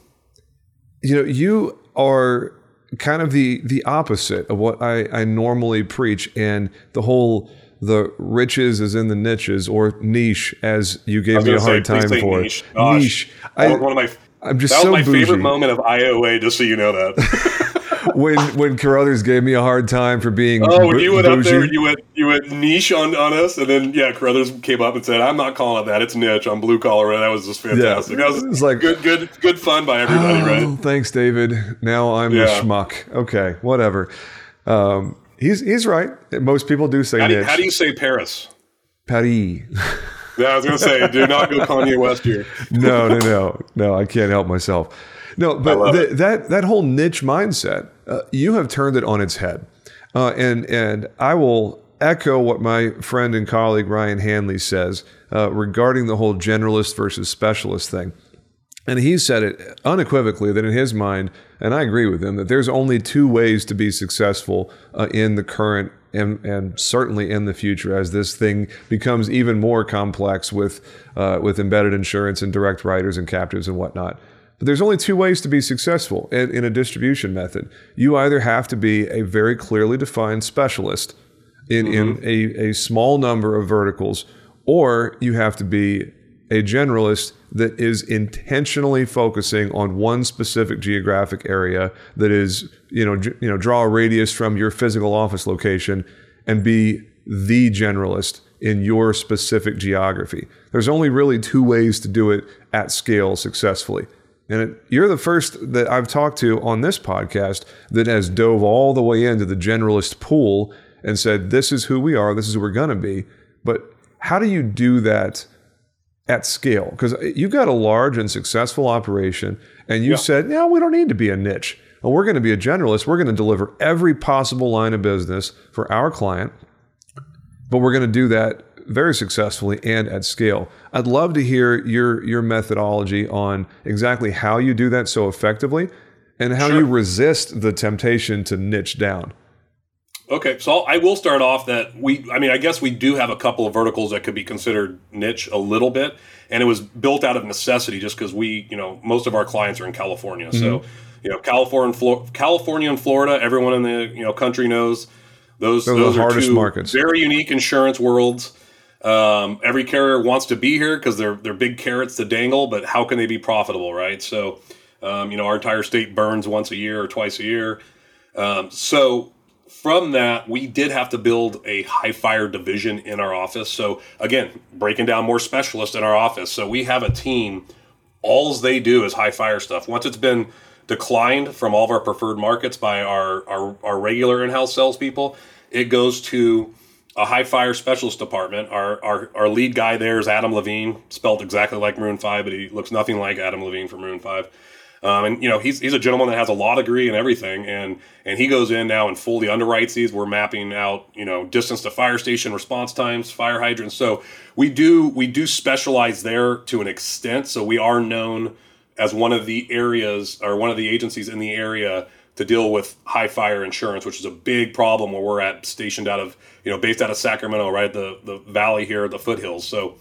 You know, you are kind of the the opposite of what I, I normally preach and the whole the riches is in the niches or niche as you gave me a hard say, time for niche. niche. I, one of my I'm just that was so my bougie. favorite moment of IOA just so you know that when when Carruthers gave me a hard time for being oh when you went bougie. up there you went you went niche on, on us and then yeah Carruthers came up and said I'm not calling it that. It's niche. On blue collar. That was just fantastic. Yeah, that was, like good good good fun by everybody oh, right? thanks David. Now I'm yeah. a schmuck. Okay whatever. Um, he's he's right. Most people do say how do, you, how do you say Paris? Paris. Yeah I was gonna say do not go Kanye West here. No no no no I can't help myself no, but the, that that whole niche mindset, uh, you have turned it on its head, uh, and and I will echo what my friend and colleague Ryan Hanley says uh, regarding the whole generalist versus specialist thing. And he said it unequivocally that in his mind, and I agree with him, that there's only two ways to be successful uh, in the current and, and, certainly in the future as this thing becomes even more complex with, uh, with embedded insurance and direct writers and captives and whatnot. There's only two ways to be successful in, in a distribution method. You either have to be a very clearly defined specialist in, mm-hmm. in a, a small number of verticals, or you have to be a generalist that is intentionally focusing on one specific geographic area that is, you know, you know, draw a radius from your physical office location and be the generalist in your specific geography. There's only really two ways to do it at scale successfully. And it, you're the first that I've talked to on this podcast that has dove all the way into the generalist pool and said, this is who we are, this is who we're going to be. But how do you do that at scale? Because uh, you've got a large and successful operation, and you yeah. said, no, we don't need to be a niche. Well, we're going to be a generalist. We're going to deliver every possible line of business for our client, but we're going to do that very successfully and at scale. I'd love to hear your your methodology on exactly how you do that so effectively and how sure. you resist the temptation to niche down. Okay, so I will start off that we, I mean, I guess we do have a couple of verticals that could be considered niche a little bit, and it was built out of necessity just because we, you know, most of our clients are in California. Mm-hmm. So, you know, California, California and Florida, everyone in the you know country knows those. Those, those are hardest two markets. Very unique insurance worlds. Um, every carrier wants to be here because they're they're big carrots to dangle, but how can they be profitable, right? So, um, you know, our entire state burns once a year or twice a year. Um, so from that, we did have to build a high fire division in our office. So again, breaking down more specialists in our office. So we have a team. All they do is high fire stuff. Once it's been declined from all of our preferred markets by our our, our regular in-house salespeople, it goes to a high fire specialist department. Our, our our lead guy there is Adam Levine, spelled exactly like Maroon Five, but he looks nothing like Adam Levine from Maroon Five. Um, and you know he's he's a gentleman that has a law degree and everything, and and he goes in now and fully underwrites these. We're mapping out you know distance to fire station response times, fire hydrants. So we do we do specialize there to an extent. So we are known as one of the areas or one of the agencies in the area to deal with high fire insurance, which is a big problem where we're at stationed out of you know, based out of Sacramento, right, the the valley here, the foothills. So,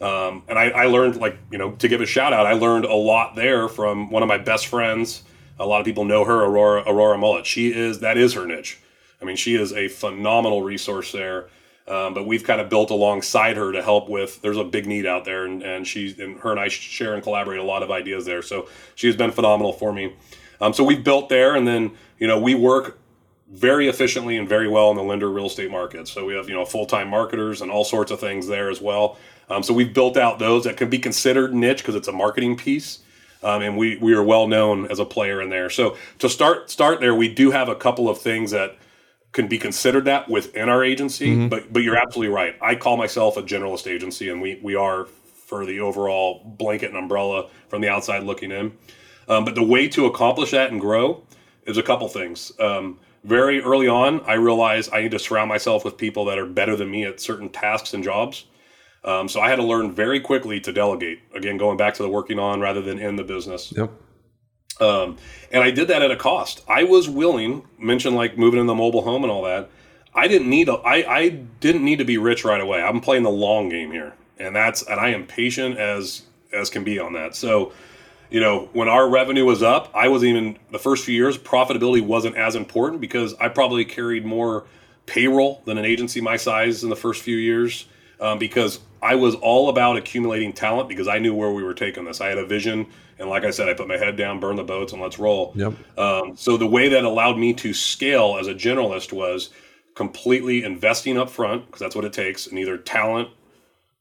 um, and I, I learned like you know to give a shout out, I learned a lot there from one of my best friends. A lot of people know her, Aurora Aurora Mullet. She is that is her niche. I mean, she is a phenomenal resource there. Um, but we've kind of built alongside her to help with. There's a big need out there, and, and she and her and I share and collaborate a lot of ideas there. So she has been phenomenal for me. Um, so we've built there, and then you know we work very efficiently and very well in the lender real estate market. So we have you know full time marketers and all sorts of things there as well. Um, so we've built out those that can be considered niche because it's a marketing piece. Um, and we, we are well known as a player in there. So to start start there, we do have a couple of things that can be considered that within our agency. Mm-hmm. But but you're absolutely right. I call myself a generalist agency, and we we are for the overall blanket and umbrella from the outside looking in. Um, but the way to accomplish that and grow is a couple things. Um, very early on, I realized I need to surround myself with people that are better than me at certain tasks and jobs. Um, so I had to learn very quickly to delegate. Again, going back to the working on rather than in the business. Yep. Um, and I did that at a cost. I was willing, mention like moving in the mobile home and all that. I didn't need a, I, I didn't need to be rich right away. I'm playing the long game here, and that's and I am patient as as can be on that. So you know, when our revenue was up, I was even the first few years profitability wasn't as important because I probably carried more payroll than an agency my size in the first few years um, because I was all about accumulating talent because I knew where we were taking this. I had a vision, and like I said, I put my head down, burn the boats, and let's roll. Yep. Um, so the way that allowed me to scale as a generalist was completely investing up front because that's what it takes in either talent,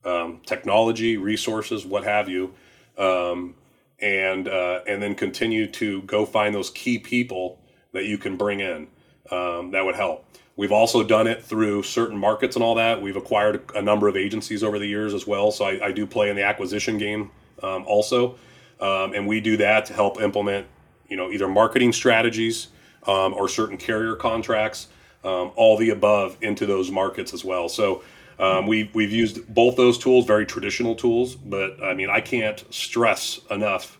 um, technology, resources, what have you. Um, and uh, and then continue to go find those key people that you can bring in. Um, that would help. We've also done it through certain markets and all that. We've acquired a number of agencies over the years as well. So I, I do play in the acquisition game um, also, um, and we do that to help implement, you know, either marketing strategies um, or certain carrier contracts, um, all the above into those markets as well. So um, we've we've used both those tools, very traditional tools, but I mean I can't stress enough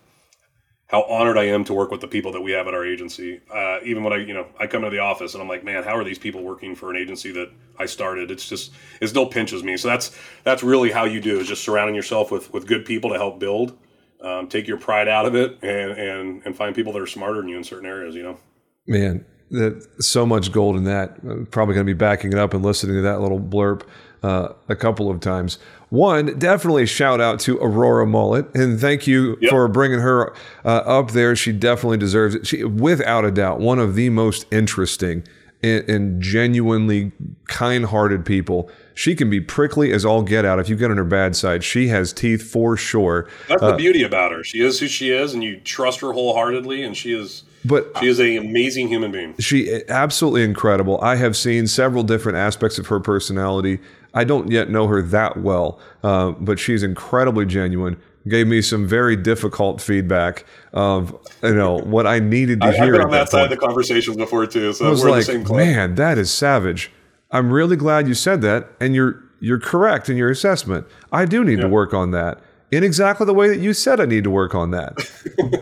how honored I am to work with the people that we have at our agency. Uh, even when I you know I come to the office and I'm like, man, how are these people working for an agency that I started? It's just it still pinches me. So that's that's really how you do is just surrounding yourself with with good people to help build. Um, take your pride out of it and and and find people that are smarter than you in certain areas. You know, man. That so much gold in that. I'm probably going to be backing it up and listening to that little blurb uh, a couple of times. One, definitely shout out to Aurora Mullet and thank you yep. for bringing her uh, up there. She definitely deserves it. She, without a doubt, one of the most interesting and, and genuinely kind-hearted people. She can be prickly as all get out if you get on her bad side. She has teeth for sure. That's uh, the beauty about her. She is who she is, and you trust her wholeheartedly, and she is but she is an amazing human being. She absolutely incredible. I have seen several different aspects of her personality I don't yet know her that well, uh, but she's incredibly genuine. Gave me some very difficult feedback of you know what I needed to I, hear. I've been on that, that side of the conversations before too. So I was like, man, that is savage. I'm really glad you said that, and you're you're correct in your assessment. I do need yeah. to work on that in exactly the way that you said I need to work on that.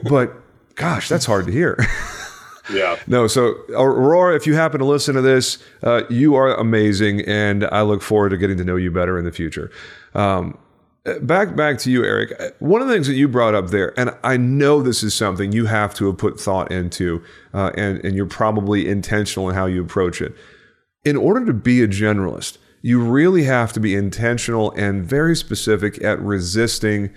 but gosh, that's hard to hear. Yeah. No, so Aurora, if you happen to listen to this, uh, you are amazing, and I look forward to getting to know you better in the future. Um, back back to you, Eric. One of the things that you brought up there, and I know this is something you have to have put thought into, uh, and and you're probably intentional in how you approach it. In order to be a generalist, you really have to be intentional and very specific at resisting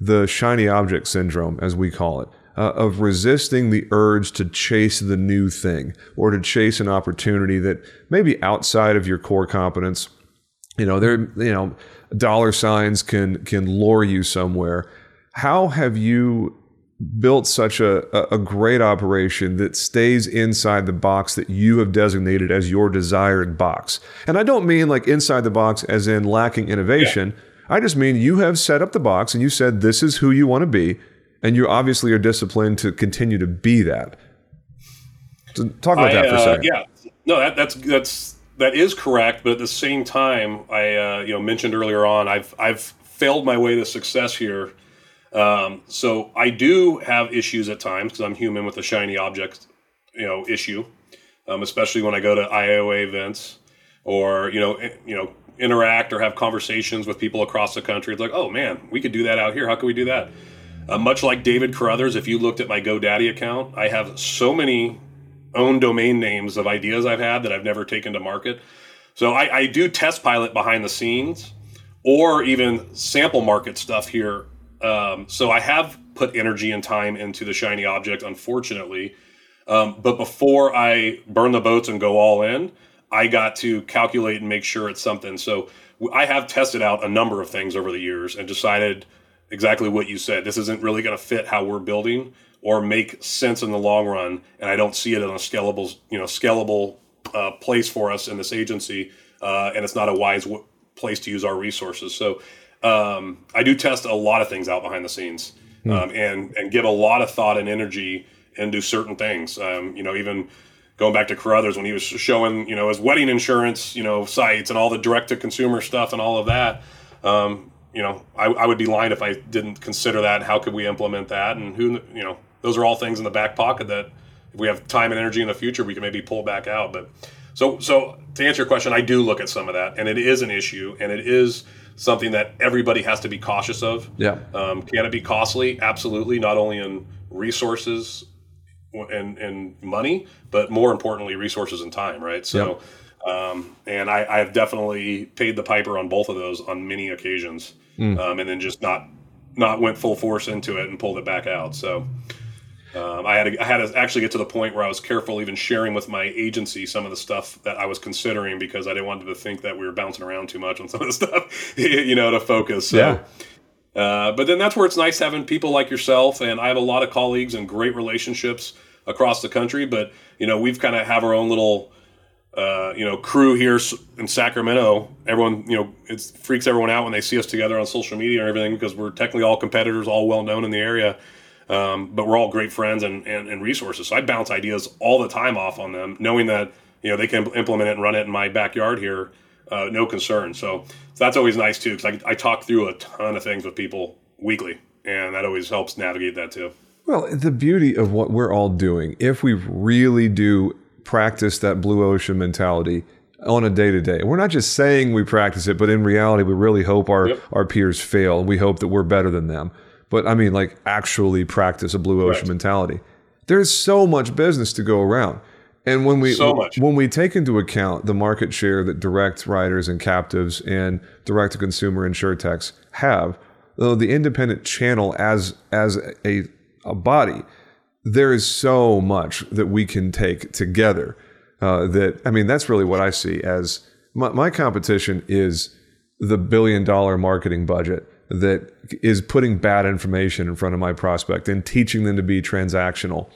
the shiny object syndrome, as we call it uh, of resisting the urge to chase the new thing or to chase an opportunity that maybe outside of your core competence. You know, there, you know, dollar signs can can lure you somewhere. How have you built such a, a great operation that stays inside the box that you have designated as your desired box? And I don't mean like inside the box as in lacking innovation. Yeah. I just mean you have set up the box and you said this is who you want to be and you obviously are disciplined to continue to be that. So talk about I, that for a uh, second. yeah, no, that, that's that's that is correct. But at the same time, I uh, you know mentioned earlier on, I've I've failed my way to success here. Um, so I do have issues at times because I'm human with a shiny object, you know, issue. Um, especially when I go to IOA events or you know you know interact or have conversations with people across the country. It's like, oh man, we could do that out here. How can we do that? Uh, much like David Carruthers, if you looked at my GoDaddy account, I have so many own domain names of ideas I've had that I've never taken to market. So I, I do test pilot behind the scenes or even sample market stuff here. Um, so I have put energy and time into the shiny object, unfortunately. Um, but before I burn the boats and go all in, I got to calculate and make sure it's something. So I have tested out a number of things over the years and decided – exactly what you said. This isn't really going to fit how we're building or make sense in the long run, and I don't see it in a scalable, you know, scalable uh, place for us in this agency, uh, and it's not a wise w- place to use our resources. So um, I do test a lot of things out behind the scenes, um, and and give a lot of thought and energy into certain things. Um, you know, even going back to Carruthers when he was showing, you know, his wedding insurance, you know, sites and all the direct to consumer stuff and all of that. Um, you know, I, I, would be lying if I didn't consider that. And how could we implement that? And who, you know, those are all things in the back pocket that if we have time and energy in the future, we can maybe pull back out. But so, so to answer your question, I do look at some of that, and it is an issue, and it is something that everybody has to be cautious of. Yeah. Um, can it be costly? Absolutely. Not only in resources and, and money, but more importantly, resources and time, right? So, um, and I, I have definitely paid the piper on both of those on many occasions, mm. um, and then just not not went full force into it and pulled it back out. So, um, I had to, I had to actually get to the point where I was careful even sharing with my agency some of the stuff that I was considering because I didn't want them to think that we were bouncing around too much on some of the stuff, you know, to focus. So, yeah. Uh, but then that's where it's nice having people like yourself, and I have a lot of colleagues and great relationships across the country. But you know, we've kind of have our own little, uh, you know, crew here in Sacramento. Everyone, you know, it freaks everyone out when they see us together on social media and everything because we're technically all competitors, all well known in the area. Um, but we're all great friends and, and, and resources. So I bounce ideas all the time off on them, knowing that you know they can implement it and run it in my backyard here, uh, no concern. So, so, that's always nice too, because I, I talk through a ton of things with people weekly, and that always helps navigate that too. Well, the beauty of what we're all doing, if we really do practice that blue ocean mentality on a day to day, we're not just saying we practice it, but in reality, we really hope our, yep. our peers fail. We hope that we're better than them but I mean, like actually practice a blue ocean right. mentality. There's so much business to go around. And when we so when we take into account the market share that direct writers and captives and direct to consumer insurtechs have, though the independent channel as as a a body, there is so much that we can take together. Uh, that I mean, that's really what I see as my, my competition is the billion dollar marketing budget that is putting bad information in front of my prospect and teaching them to be transactional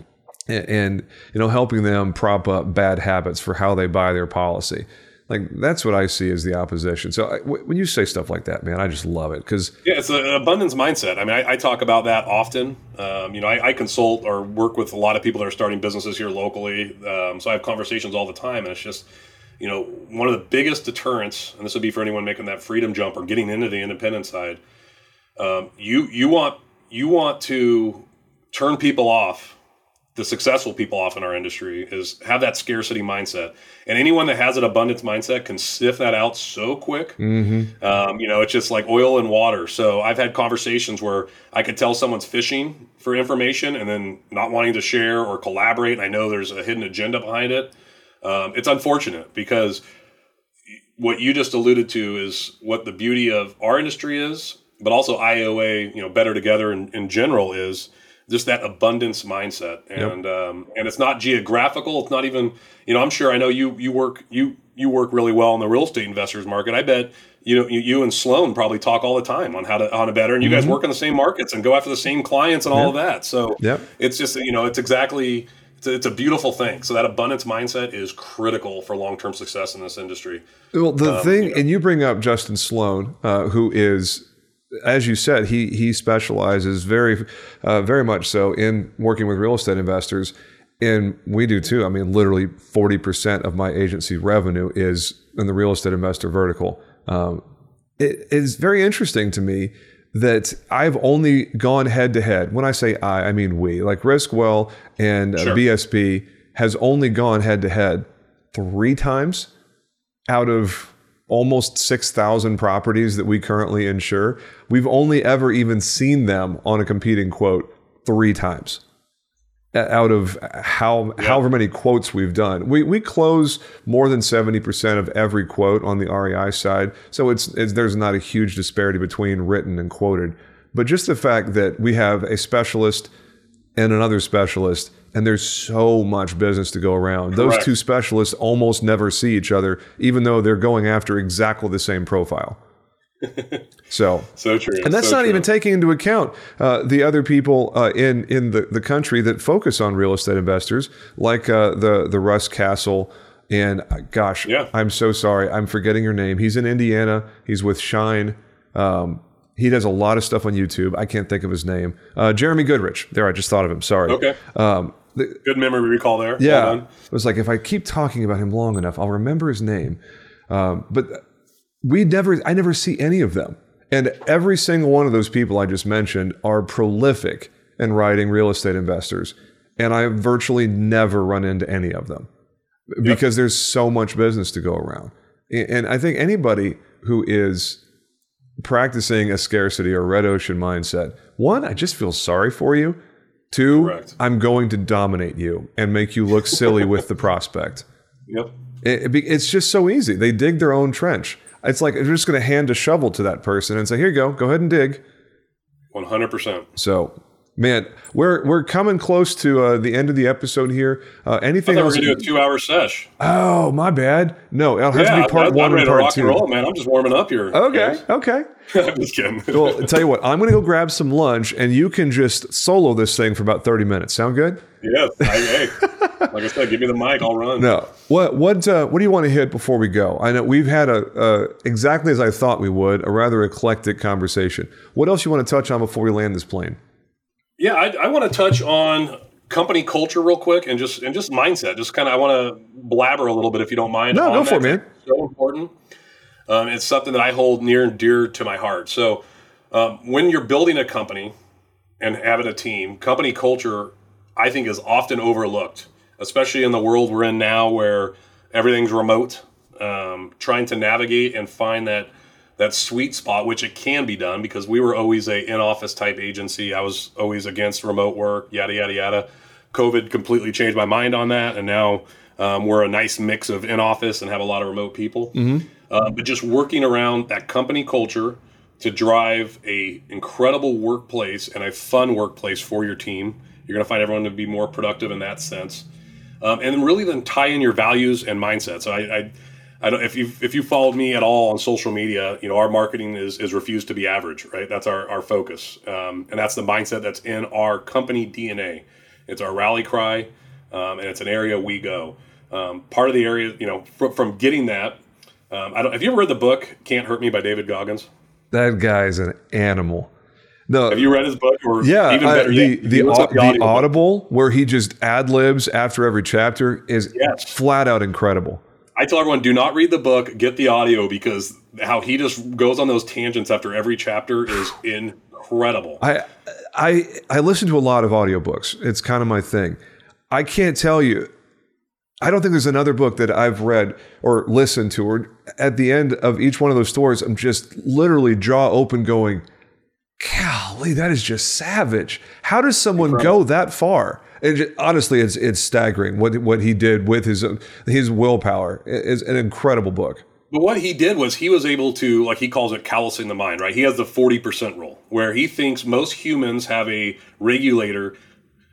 and, you know helping them prop up bad habits for how they buy their policy like that's what i see as the opposition. So I, when you say stuff like that man i just love it because yeah it's an abundance mindset. I mean i, I talk about that often. Um, you know I, I, consult or work with a lot of people that are starting businesses here locally. Um, so i have conversations all the time and it's just you know one of the biggest deterrents and this would be for anyone making that freedom jump or getting into the independent side um, you you want you want to turn people off the successful people off in our industry is have that scarcity mindset. And anyone that has an abundance mindset can sift that out so quick. Mm-hmm. um, you know it's just like oil and water. So i've had conversations where i could tell someone's fishing for information and then not wanting to share or collaborate. I know there's a hidden agenda behind it. Um, it's unfortunate because what you just alluded to is what the beauty of our industry is but also IOA, you know, better together in, in general is just that abundance mindset, and yep. um, and it's not geographical. It's not even, you know, I'm sure I know you you work you you work really well in the real estate investors market. I bet you know you, you and Sloan probably talk all the time on how to on a better, and you mm-hmm. guys work in the same markets and go after the same clients and all of that. So yep. it's just you know it's exactly it's a, it's a, beautiful thing. So that abundance mindset is critical for long term success in this industry. Well, the um, thing, you know, and you bring up Justin Sloan, uh, who is as you said, he he specializes very uh, very much so in working with real estate investors, and we do too. I mean, literally forty percent of my agency revenue is in the real estate investor vertical. Um, it is very interesting to me that I've only gone head to head. When I say I, I mean we. Like Riskwell and uh, sure. BSB has only gone head to head three times out of almost 6,000 properties that we currently insure, we've only ever even seen them on a competing quote three times out of how yep. however many quotes we've done. We we close more than 70% of every quote on the REI side. So it's, it's there's not a huge disparity between written and quoted. But just the fact that we have a specialist and another specialist and there's so much business to go around. Correct. Those two specialists almost never see each other, even though they're going after exactly the same profile. so so true, and that's so not true. even taking into account uh, the other people uh, in in the, the country that focus on real estate investors, like uh, the the Russ Castle. And uh, gosh, yeah. I'm so sorry, I'm forgetting your name. He's in Indiana. He's with Shine. Um, he does a lot of stuff on YouTube. I can't think of his name. Uh, Jeremy Goodrich. There, I just thought of him. Sorry. Okay. Um, The, Good memory recall there. Yeah, it was like if I keep talking about him long enough, I'll remember his name. Um, but we never, I never see any of them. And every single one of those people I just mentioned are prolific in writing real estate investors. And I virtually never run into any of them because yep. there's so much business to go around. And I think anybody who is practicing a scarcity or red ocean mindset, one, I just feel sorry for you. Two, Correct. I'm going to dominate you and make you look silly with the prospect. Yep. It, it, it's just so easy. They dig their own trench. It's like they're just going to hand a shovel to that person and say, "Here you go. Go ahead and dig." One hundred percent. So Man, we're we're coming close to uh, the end of the episode here. Uh, anything I else? We're gonna do a two-hour sesh. Oh, my bad. No, it'll have yeah, to be part one and part two. And roll, man. I'm just warming up here. Okay, guys. okay. I'm just kidding. well, I'll tell you what. I'm gonna go grab some lunch, and you can just solo this thing for about 30 minutes. Sound good? Yes. I, hey, like I said, give me the mic. I'll run. No. What what uh, what do you want to hit before we go? I know we've had a, a exactly as I thought we would, a rather eclectic conversation. What else you want to touch on before we land this plane? Yeah, I, I want to touch on company culture real quick and just and just mindset. Just kind of, I want to blabber a little bit if you don't mind. No, go for it, man. So important. Um, it's something that I hold near and dear to my heart. So um, when you're building a company and having a team, company culture, I think, is often overlooked, especially in the world we're in now where everything's remote. Um, trying to navigate and find that that sweet spot, which it can be done because we were always a in-office type agency. I was always against remote work, yada yada yada. COVID completely changed my mind on that, and now um, we're a nice mix of in-office and have a lot of remote people. Mm-hmm. Uh, but just working around that company culture to drive a incredible workplace and a fun workplace for your team. You're going to find everyone to be more productive in that sense, um, and really then tie in your values and mindset. So I, I I don't if you if you followed me at all on social media, you know our marketing is is refused to be average, right? That's our our focus, um, and that's the mindset that's in our company DNA. It's our rally cry, um, and it's an area we go. Um, part of the area, you know, from, from getting that. Um, I don't. Have you ever read the book "Can't Hurt Me" by David Goggins? That guy's an animal. No, have you read his book? Or yeah, even better, the yet, the, the, audible where he just ad libs after every chapter is yes. flat out incredible. I tell everyone, do not read the book, get the audio because how he just goes on those tangents after every chapter is incredible. I I I listen to a lot of audiobooks. It's kind of my thing. I can't tell you. I don't think there's another book that I've read or listened to, or at the end of each one of those stories, I'm just literally jaw open going, golly, that is just savage. How does someone Incredible. go that far? It, honestly, it's it's staggering what what he did with his his willpower. It's an incredible book. But what he did was he was able to, like he calls it, callousing the mind. Right? He has the forty percent rule, where he thinks most humans have a regulator,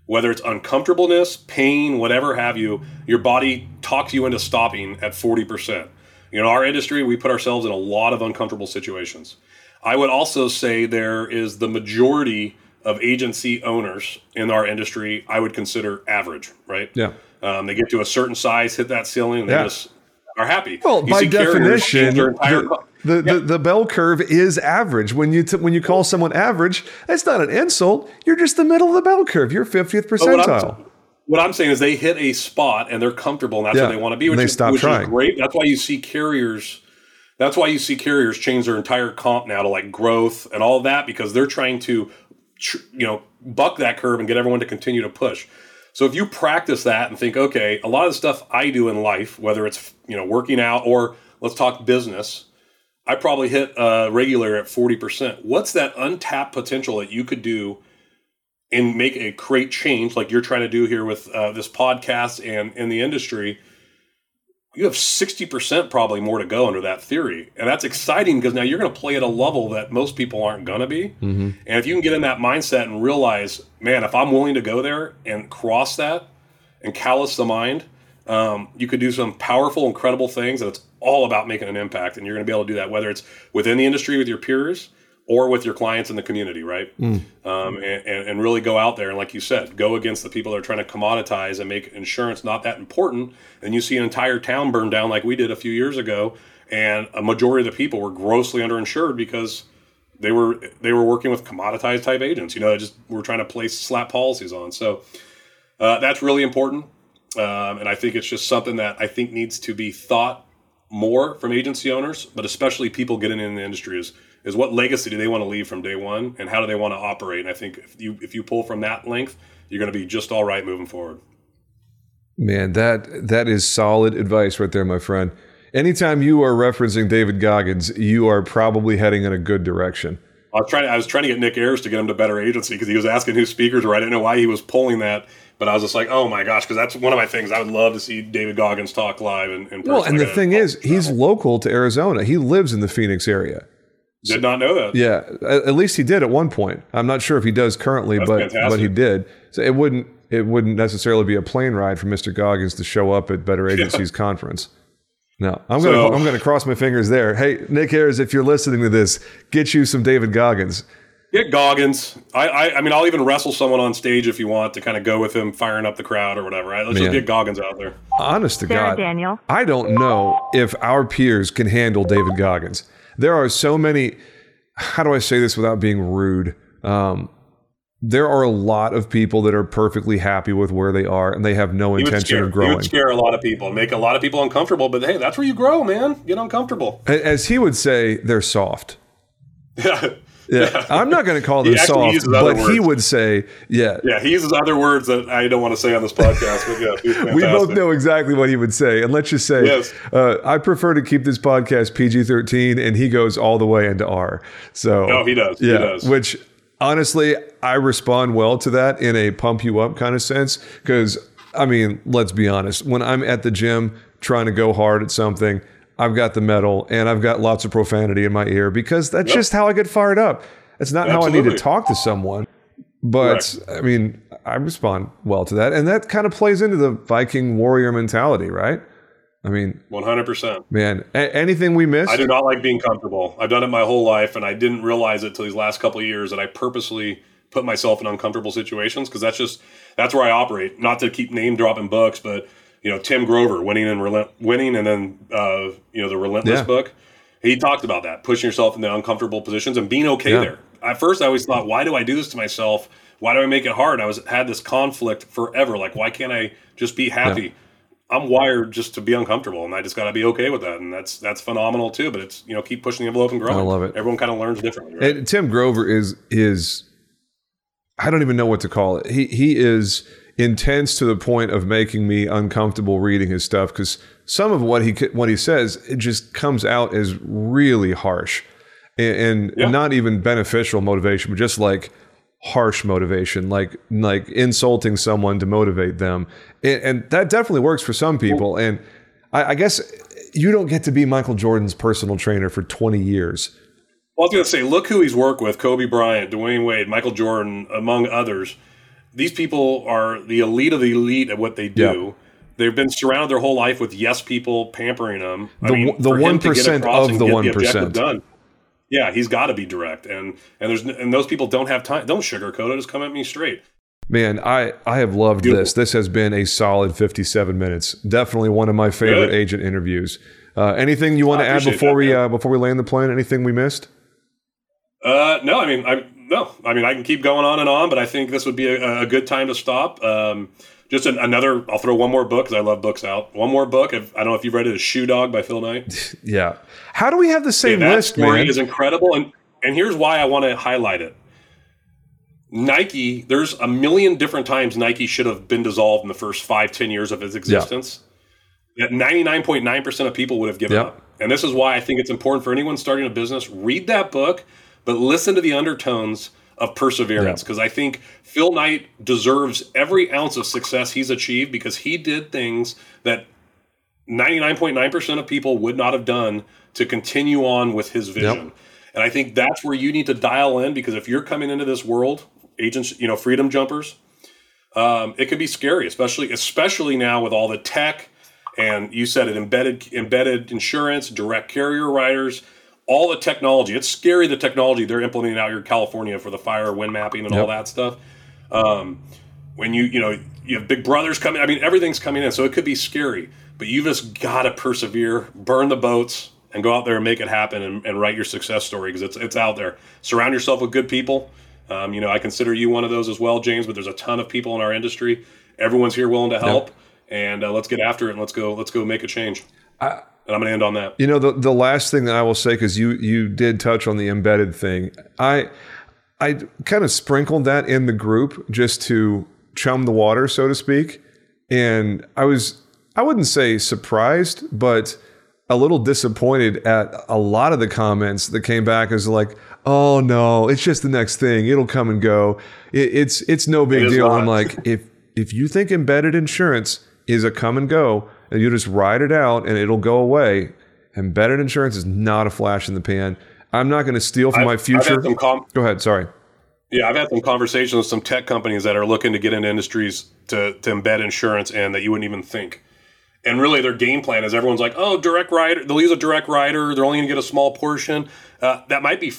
whether it's uncomfortableness, pain, whatever have you. Your body talks you into stopping at forty percent. You know, our industry, we put ourselves in a lot of uncomfortable situations. I would also say there is the majority of agency owners in our industry, I would consider average, right? Yeah. Um, they get to a certain size, hit that ceiling, and they yeah. just are happy. Well, you by definition, the, the, yeah. the, the, bell curve is average. When you t- when you call someone average, that's not an insult. You're just the middle of the bell curve. You're 50th percentile. What I'm, what I'm, saying is they hit a spot and they're comfortable, and that's yeah. where they want to be. Which, they is, stop which trying. is great. That's why you see carriers. That's why you see carriers change their entire comp now to like growth and all that because they're trying to you know, buck that curve and get everyone to continue to push. So if you practice that and think, okay, a lot of the stuff I do in life, whether it's you know working out or let's talk business, I probably hit a regular at forty percent. What's that untapped potential that you could do and make a great change, like you're trying to do here with uh, this podcast and in the industry? You have 60% probably more to go under that theory. And that's exciting because now you're going to play at a level that most people aren't going to be. Mm-hmm. And if you can get in that mindset and realize, man, if I'm willing to go there and cross that and callous the mind, um, you could do some powerful, incredible things. And it's all about making an impact. And you're going to be able to do that, whether it's within the industry with your peers or with your clients in the community, right? Mm. Um, and, and, really go out there and, like you said, go against the people that are trying to commoditize and make insurance not that important. And you see an entire town burn down like we did a few years ago, and a majority of the people were grossly underinsured because they were they were working with commoditized type agents. You know, just were trying to place slap policies on. So Uh, that's really important. Um, and I think it's just something that I think needs to be thought more from agency owners, but especially people getting in the industry is is what legacy do they want to leave from day one, and how do they want to operate? And I think if you if you pull from that length, you're going to be just all right moving forward. Man, that that is solid advice right there, my friend. Anytime you are referencing David Goggins, you are probably heading in a good direction. I was trying. I was trying to get Nick Ayers to get him to better agency because he was asking who speakers were. I didn't know why he was pulling that, but I was just like, oh my gosh, because that's one of my things. I would love to see David Goggins talk live and. and well, and the thing is, he's local to Arizona. He lives in the Phoenix area. Did not know that. Yeah, at least he did at one point. I'm not sure if he does currently, That's but fantastic. but he did. So it wouldn't it wouldn't necessarily be a plane ride for Mr. Goggins to show up at Better Agencies yeah. conference. No, I'm gonna I'm gonna cross my fingers there. Hey, Nick Ayers, if you're listening to this, get you some David Goggins. Get Goggins. I, I, I mean, I'll even wrestle someone on stage if you want to kind of go with him, firing up the crowd or whatever. Right? Let's Man. just get Goggins out there. Honest to Sarah God, Daniel. I don't know if our peers can handle David Goggins. There are so many how do I say this without being rude? Um, there are a lot of people that are perfectly happy with where they are and they have no intention scare, of growing. He would scare a lot of people, make a lot of people uncomfortable. But hey, that's where you grow, man. Get uncomfortable. As he would say, they're soft. Yeah. Yeah, I'm not going to call them soft, but words. he would say, yeah. Yeah, he uses other words that I don't want to say on this podcast, but yeah, we both know exactly what he would say. And let's just say, yes. uh, I prefer to keep this podcast PG-13, and he goes all the way into R. So, no, he does. Yeah, he does. Which honestly, I respond well to that in a pump you up kind of sense because, I mean, let's be honest. When I'm at the gym trying to go hard at something – I've got the metal and I've got lots of profanity in my ear because that's yep. just how I get fired up. It's not Absolutely. how I need to talk to someone. But I mean, I respond well to that. And that kind of plays into the Viking warrior mentality, right? I mean, 100%. Man, a- anything we miss? I do not like being comfortable. I've done it my whole life, and I didn't realize it till these last couple of years that I purposely put myself in uncomfortable situations because that's just that's where I operate. Not to keep name dropping books, but you know Tim Grover winning and relent, winning, and then uh, you know the Relentless yeah. book. He talked about that pushing yourself into uncomfortable positions and being okay yeah. there. At first, I always thought, why do I do this to myself? Why do I make it hard? I was had this conflict forever. Like, why can't I just be happy? Yeah. I'm wired just to be uncomfortable, and I just got to be okay with that, and that's that's phenomenal too. But it's you know keep pushing the envelope and growing. I love it. Everyone kind of learns differently. Right? And Tim Grover is is I don't even know what to call it. He he is intense to the point of making me uncomfortable reading his stuff because some of what he what he says it just comes out as really harsh and, and yeah. not even beneficial motivation, but just like harsh motivation, like like insulting someone to motivate them, and, and that definitely works for some people. And I, I guess you don't get to be Michael Jordan's personal trainer for twenty years. Well, I was going to say, look who he's worked with: Kobe Bryant, Dwyane Wade, Michael Jordan, among others these people are the elite of the elite at what they do. Yep. They've been surrounded their whole life with yes people pampering them. The, mean, the one percent of the one percent done. Yeah, he's got to be direct, and and there's and those people don't have time. Don't sugarcoat it. Just come at me straight. Man, I, I have loved Beautiful. this. This has been a solid 57 minutes. Definitely one of my favorite Good. agent interviews. Uh, anything you want to add before that, we uh, before we land the plane? Anything we missed? Uh, no, I mean, I, no, I mean I can keep going on and on, but I think this would be a, a good time to stop. Um, just an, another. I'll throw one more book because I love books out. One more book. If, I don't know if you've read it. Is Shoe Dog by Phil Knight. yeah. How do we have the same yeah, that list, story man? Is incredible, and and here's why I want to highlight it. Nike. There's a million different times Nike should have been dissolved in the first five, ten years of its existence. Yeah. That 99.9% of people would have given yep. up. And this is why I think it's important for anyone starting a business. Read that book but listen to the undertones of perseverance because yeah. I think Phil Knight deserves every ounce of success he's achieved because he did things that 99.9% of people would not have done to continue on with his vision. Yep. And I think that's where you need to dial in because if you're coming into this world, agents, you know, freedom jumpers, um, it can be scary, especially especially now with all the tech and you said it embedded embedded insurance, direct carrier writers all the technology. It's scary the technology they're implementing out here in California for the fire wind mapping and yep. all that stuff. Um, when you you know you have big brothers coming, I mean everything's coming in, so it could be scary. But you just got to persevere, burn the boats, and go out there and make it happen and, and write your success story because it's it's out there. Surround yourself with good people. Um, you know, I consider you one of those as well, James. But there's a ton of people in our industry, everyone's here willing to help, yep. and uh, let's get after it and let's go let's go make a change. I, and I'm going to end on that. You know, the the last thing that I will say because you you did touch on the embedded thing, I I kind of sprinkled that in the group just to chum the water, so to speak, and I was I wouldn't say surprised, but a little disappointed at a lot of the comments that came back as like, "Oh no, it's just the next thing. It'll come and go. It, it's it's no big deal." Not. I'm like, if if you think embedded insurance is a come and go, and you just ride it out and it'll go away, embedded insurance is not a flash in the pan. I'm not going to steal from I've, my future. Com- go ahead. Sorry. Yeah, I've had some conversations with some tech companies that are looking to get into industries to, to embed insurance in that you wouldn't even think. And really, their game plan is everyone's like, oh, direct writer. They'll use a direct writer. They're only going to get a small portion. Uh, that might be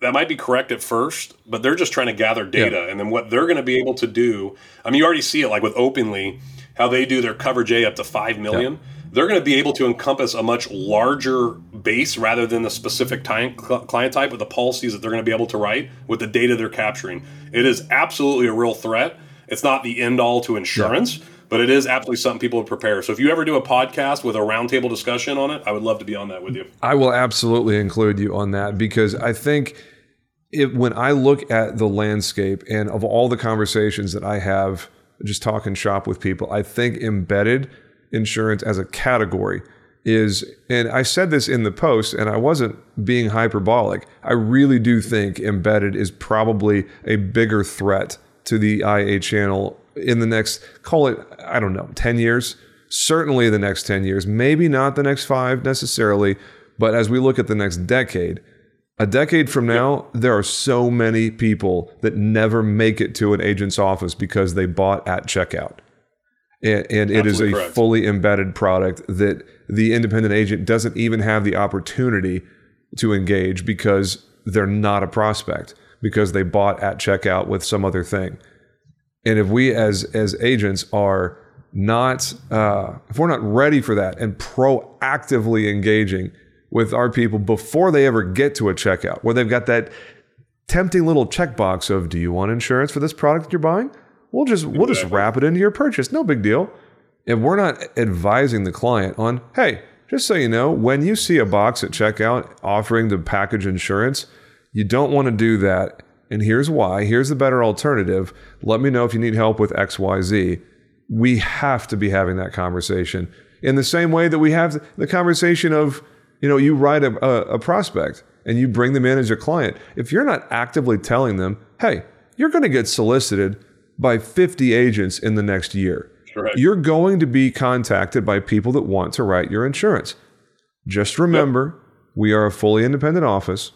that might be correct at first, but they're just trying to gather data, yeah. and then what they're going to be able to do. I mean, you already see it like with Openly, how they do their coverage A up to five million. Yeah. They're going to be able to encompass a much larger base rather than the specific time, client type with the policies that they're going to be able to write with the data they're capturing. It is absolutely a real threat. It's not the end all to insurance. Yeah but it is absolutely something people would prepare. So if you ever do a podcast with a roundtable discussion on it, I would love to be on that with you. I will absolutely include you on that because I think if, when I look at the landscape and of all the conversations that I have just talking shop with people, I think embedded insurance as a category is, and I said this in the post, and I wasn't being hyperbolic. I really do think embedded is probably a bigger threat to the IA channel in the next, call it, I don't know, 10 years, certainly the next 10 years, maybe not the next five necessarily, but as we look at the next decade, a decade from now, there are so many people that never make it to an agent's office because they bought at checkout. And, and it is a correct. fully embedded product that the independent agent doesn't even have the opportunity to engage because they're not a prospect because they bought at checkout with some other thing. And if we as as agents are not uh, if we're not ready for that and proactively engaging with our people before they ever get to a checkout, where they've got that tempting little checkbox of "Do you want insurance for this product that you're buying?" We'll just we'll just wrap it into your purchase. No big deal. If we're not advising the client on, hey, just so you know, when you see a box at checkout offering the package insurance, you don't want to do that and here's why. Here's the better alternative. Let me know if you need help with XYZ. We have to be having that conversation in the same way that we have the conversation of, you know, you write a, a, a prospect and you bring them in as a client. If you're not actively telling them, hey, you're going to get solicited by 50 agents in the next year. You're going to be contacted by people that want to write your insurance. Just remember, yep. we are a fully independent office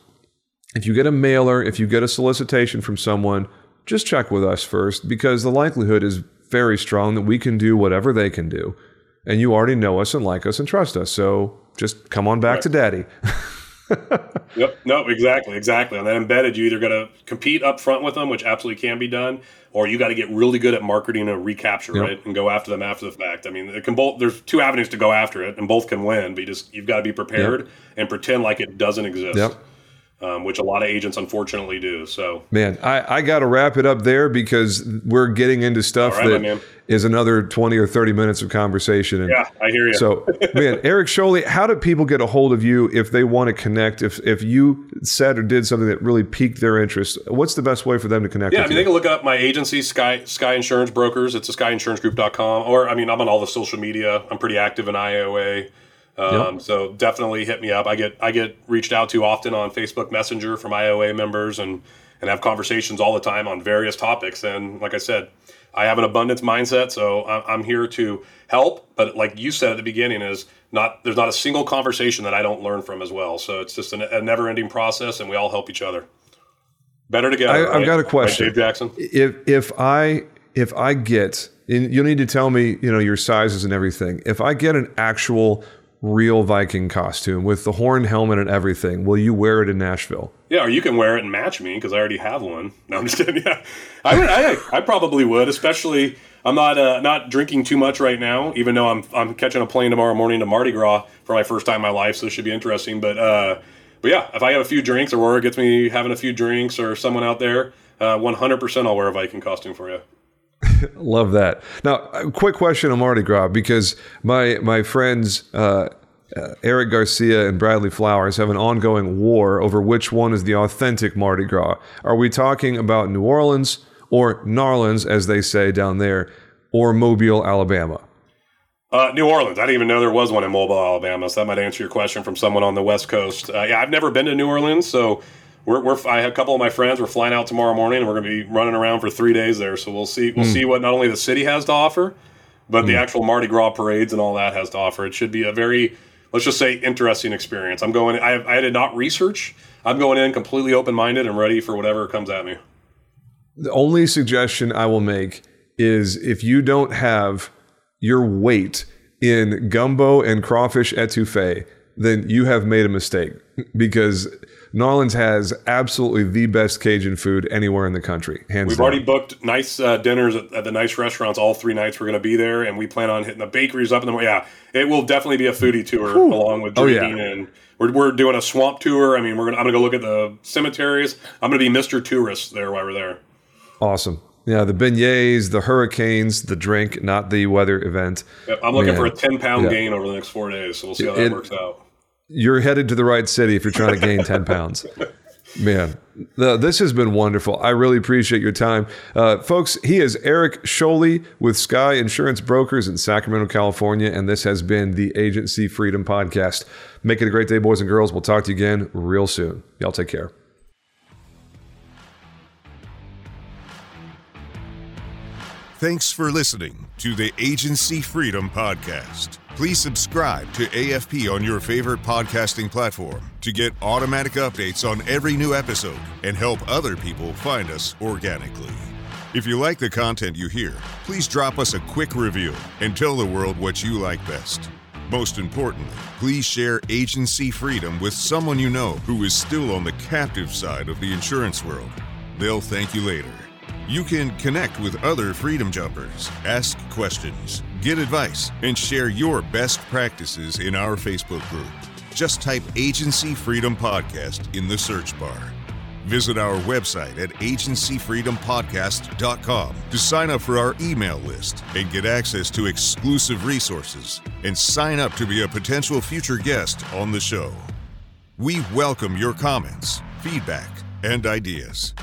if you get a mailer, if you get a solicitation from someone, just check with us first because the likelihood is very strong that we can do whatever they can do. And you already know us and like us and trust us. So just come on back right. to daddy. yep. No, exactly. Exactly. On that embedded, you either got to compete up front with them, which absolutely can be done, or you got to get really good at marketing and recapture, yep. right? And go after them after the fact. I mean, it can both, there's two avenues to go after it and both can win, but you just, you've got to be prepared yep. and pretend like it doesn't exist. Yep um, which a lot of agents unfortunately do. So, man, I, I got to wrap it up there because we're getting into stuff right, that is another 20 or 30 minutes of conversation. And yeah, I hear you. So, man, Eric Scholey, how do people get a hold of you if they want to connect? If, if you said or did something that really piqued their interest, what's the best way for them to connect? Yeah, I mean, you? they can look up my agency, Sky, Sky Insurance Brokers. It's a skyinsurancegroup.com. Or, I mean, I'm on all the social media. I'm pretty active in IOA. Um, yep. So definitely hit me up. I get I get reached out to often on Facebook Messenger from IOA members and and have conversations all the time on various topics. And like I said, I have an abundance mindset, so I'm here to help. But like you said at the beginning, is not there's not a single conversation that I don't learn from as well. So it's just a, a never-ending process, and we all help each other. Better together. I, have right? got a question, right, Dave Jackson. If if I if I get you'll need to tell me you know your sizes and everything. If I get an actual real Viking costume with the horn helmet and everything. Will you wear it in Nashville? Yeah, or you can wear it and match me because I already have one. No, I'm just kidding. Yeah, I would. I, I probably would, especially. I'm not uh, not drinking too much right now, even though I'm I'm catching a plane tomorrow morning to Mardi Gras for my first time in my life, so it should be interesting. But uh, but yeah, if I have a few drinks or Aurora gets me having a few drinks or someone out there, uh, 100% I'll wear a Viking costume for you. Love that. Now, quick question on Mardi Gras because my my friends uh, uh, Eric Garcia and Bradley Flowers have an ongoing war over which one is the authentic Mardi Gras. Are we talking about New Orleans or Narlands, as they say down there, or Mobile, Alabama? Uh, New Orleans. I didn't even know there was one in Mobile, Alabama. So that might answer your question from someone on the West Coast. Uh, yeah, I've never been to New Orleans, so we're, we're, I have a couple of my friends. We're flying out tomorrow morning, and we're going to be running around for three days there. So we'll see. We'll mm. see what not only the city has to offer, but mm. the hmm. actual Mardi Gras parades and all that has to offer. It should be a very, let's just say, interesting experience. I'm going. I, I did not research. I'm going in completely open minded and ready for whatever comes at me. The only suggestion I will make is if you don't have your weight in gumbo and crawfish etouffee, then you have made a mistake because Narlands has absolutely the best Cajun food anywhere in the country. Hands We've down. already booked nice uh, dinners at, at, the nice restaurants all three nights. We're going to be there, and we plan on hitting the bakeries up in the morning. Yeah, it will definitely be a foodie tour along with drinking, oh, yeah. and we're, we're doing a swamp tour. I mean, we're gonna, I'm going to go look at the cemeteries. I'm going to be Mr. Tourist there while we're there. Awesome. Yeah, the beignets, the hurricanes, the drink, not the weather event. Yep, I'm looking Man. for a 10 pound yeah. gain over the next four days, so we'll see how that it, works out you're headed to the right city if you're trying to gain 10 pounds. Man, the, this has been wonderful. I really appreciate your time. Uh, folks, he is Eric Scholey with Sky Insurance Brokers in Sacramento, California, and this has been the Agency Freedom Podcast. Make it a great day, boys and girls. We'll talk to you again real soon. Y'all take care. Thanks for listening to the Agency Freedom Podcast. Please subscribe to AFP on your favorite podcasting platform to get automatic updates on every new episode and help other people find us organically. If you like the content you hear, please drop us a quick review and tell the world what you like best. Most importantly, please share agency freedom with someone you know who is still on the captive side of the insurance world. They'll thank you later. You can connect with other Freedom Jumpers, ask questions, get advice, and share your best practices in our Facebook group. Just type Agency Freedom Podcast in the search bar. Visit our website at agencyfreedompodcast.com to sign up for our email list and get access to exclusive resources and sign up to be a potential future guest on the show. We welcome your comments, feedback, and ideas.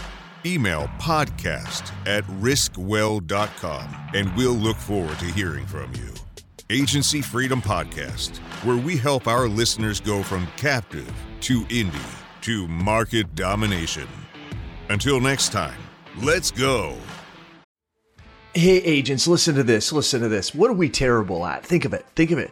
Email podcast at riskwell.com and we'll look forward to hearing from you. Agency Freedom Podcast, where we help our listeners go from captive to indie to market domination. Until next time, let's go. Hey, agents, listen to this. Listen to this. What are we terrible at? Think of it. Think of it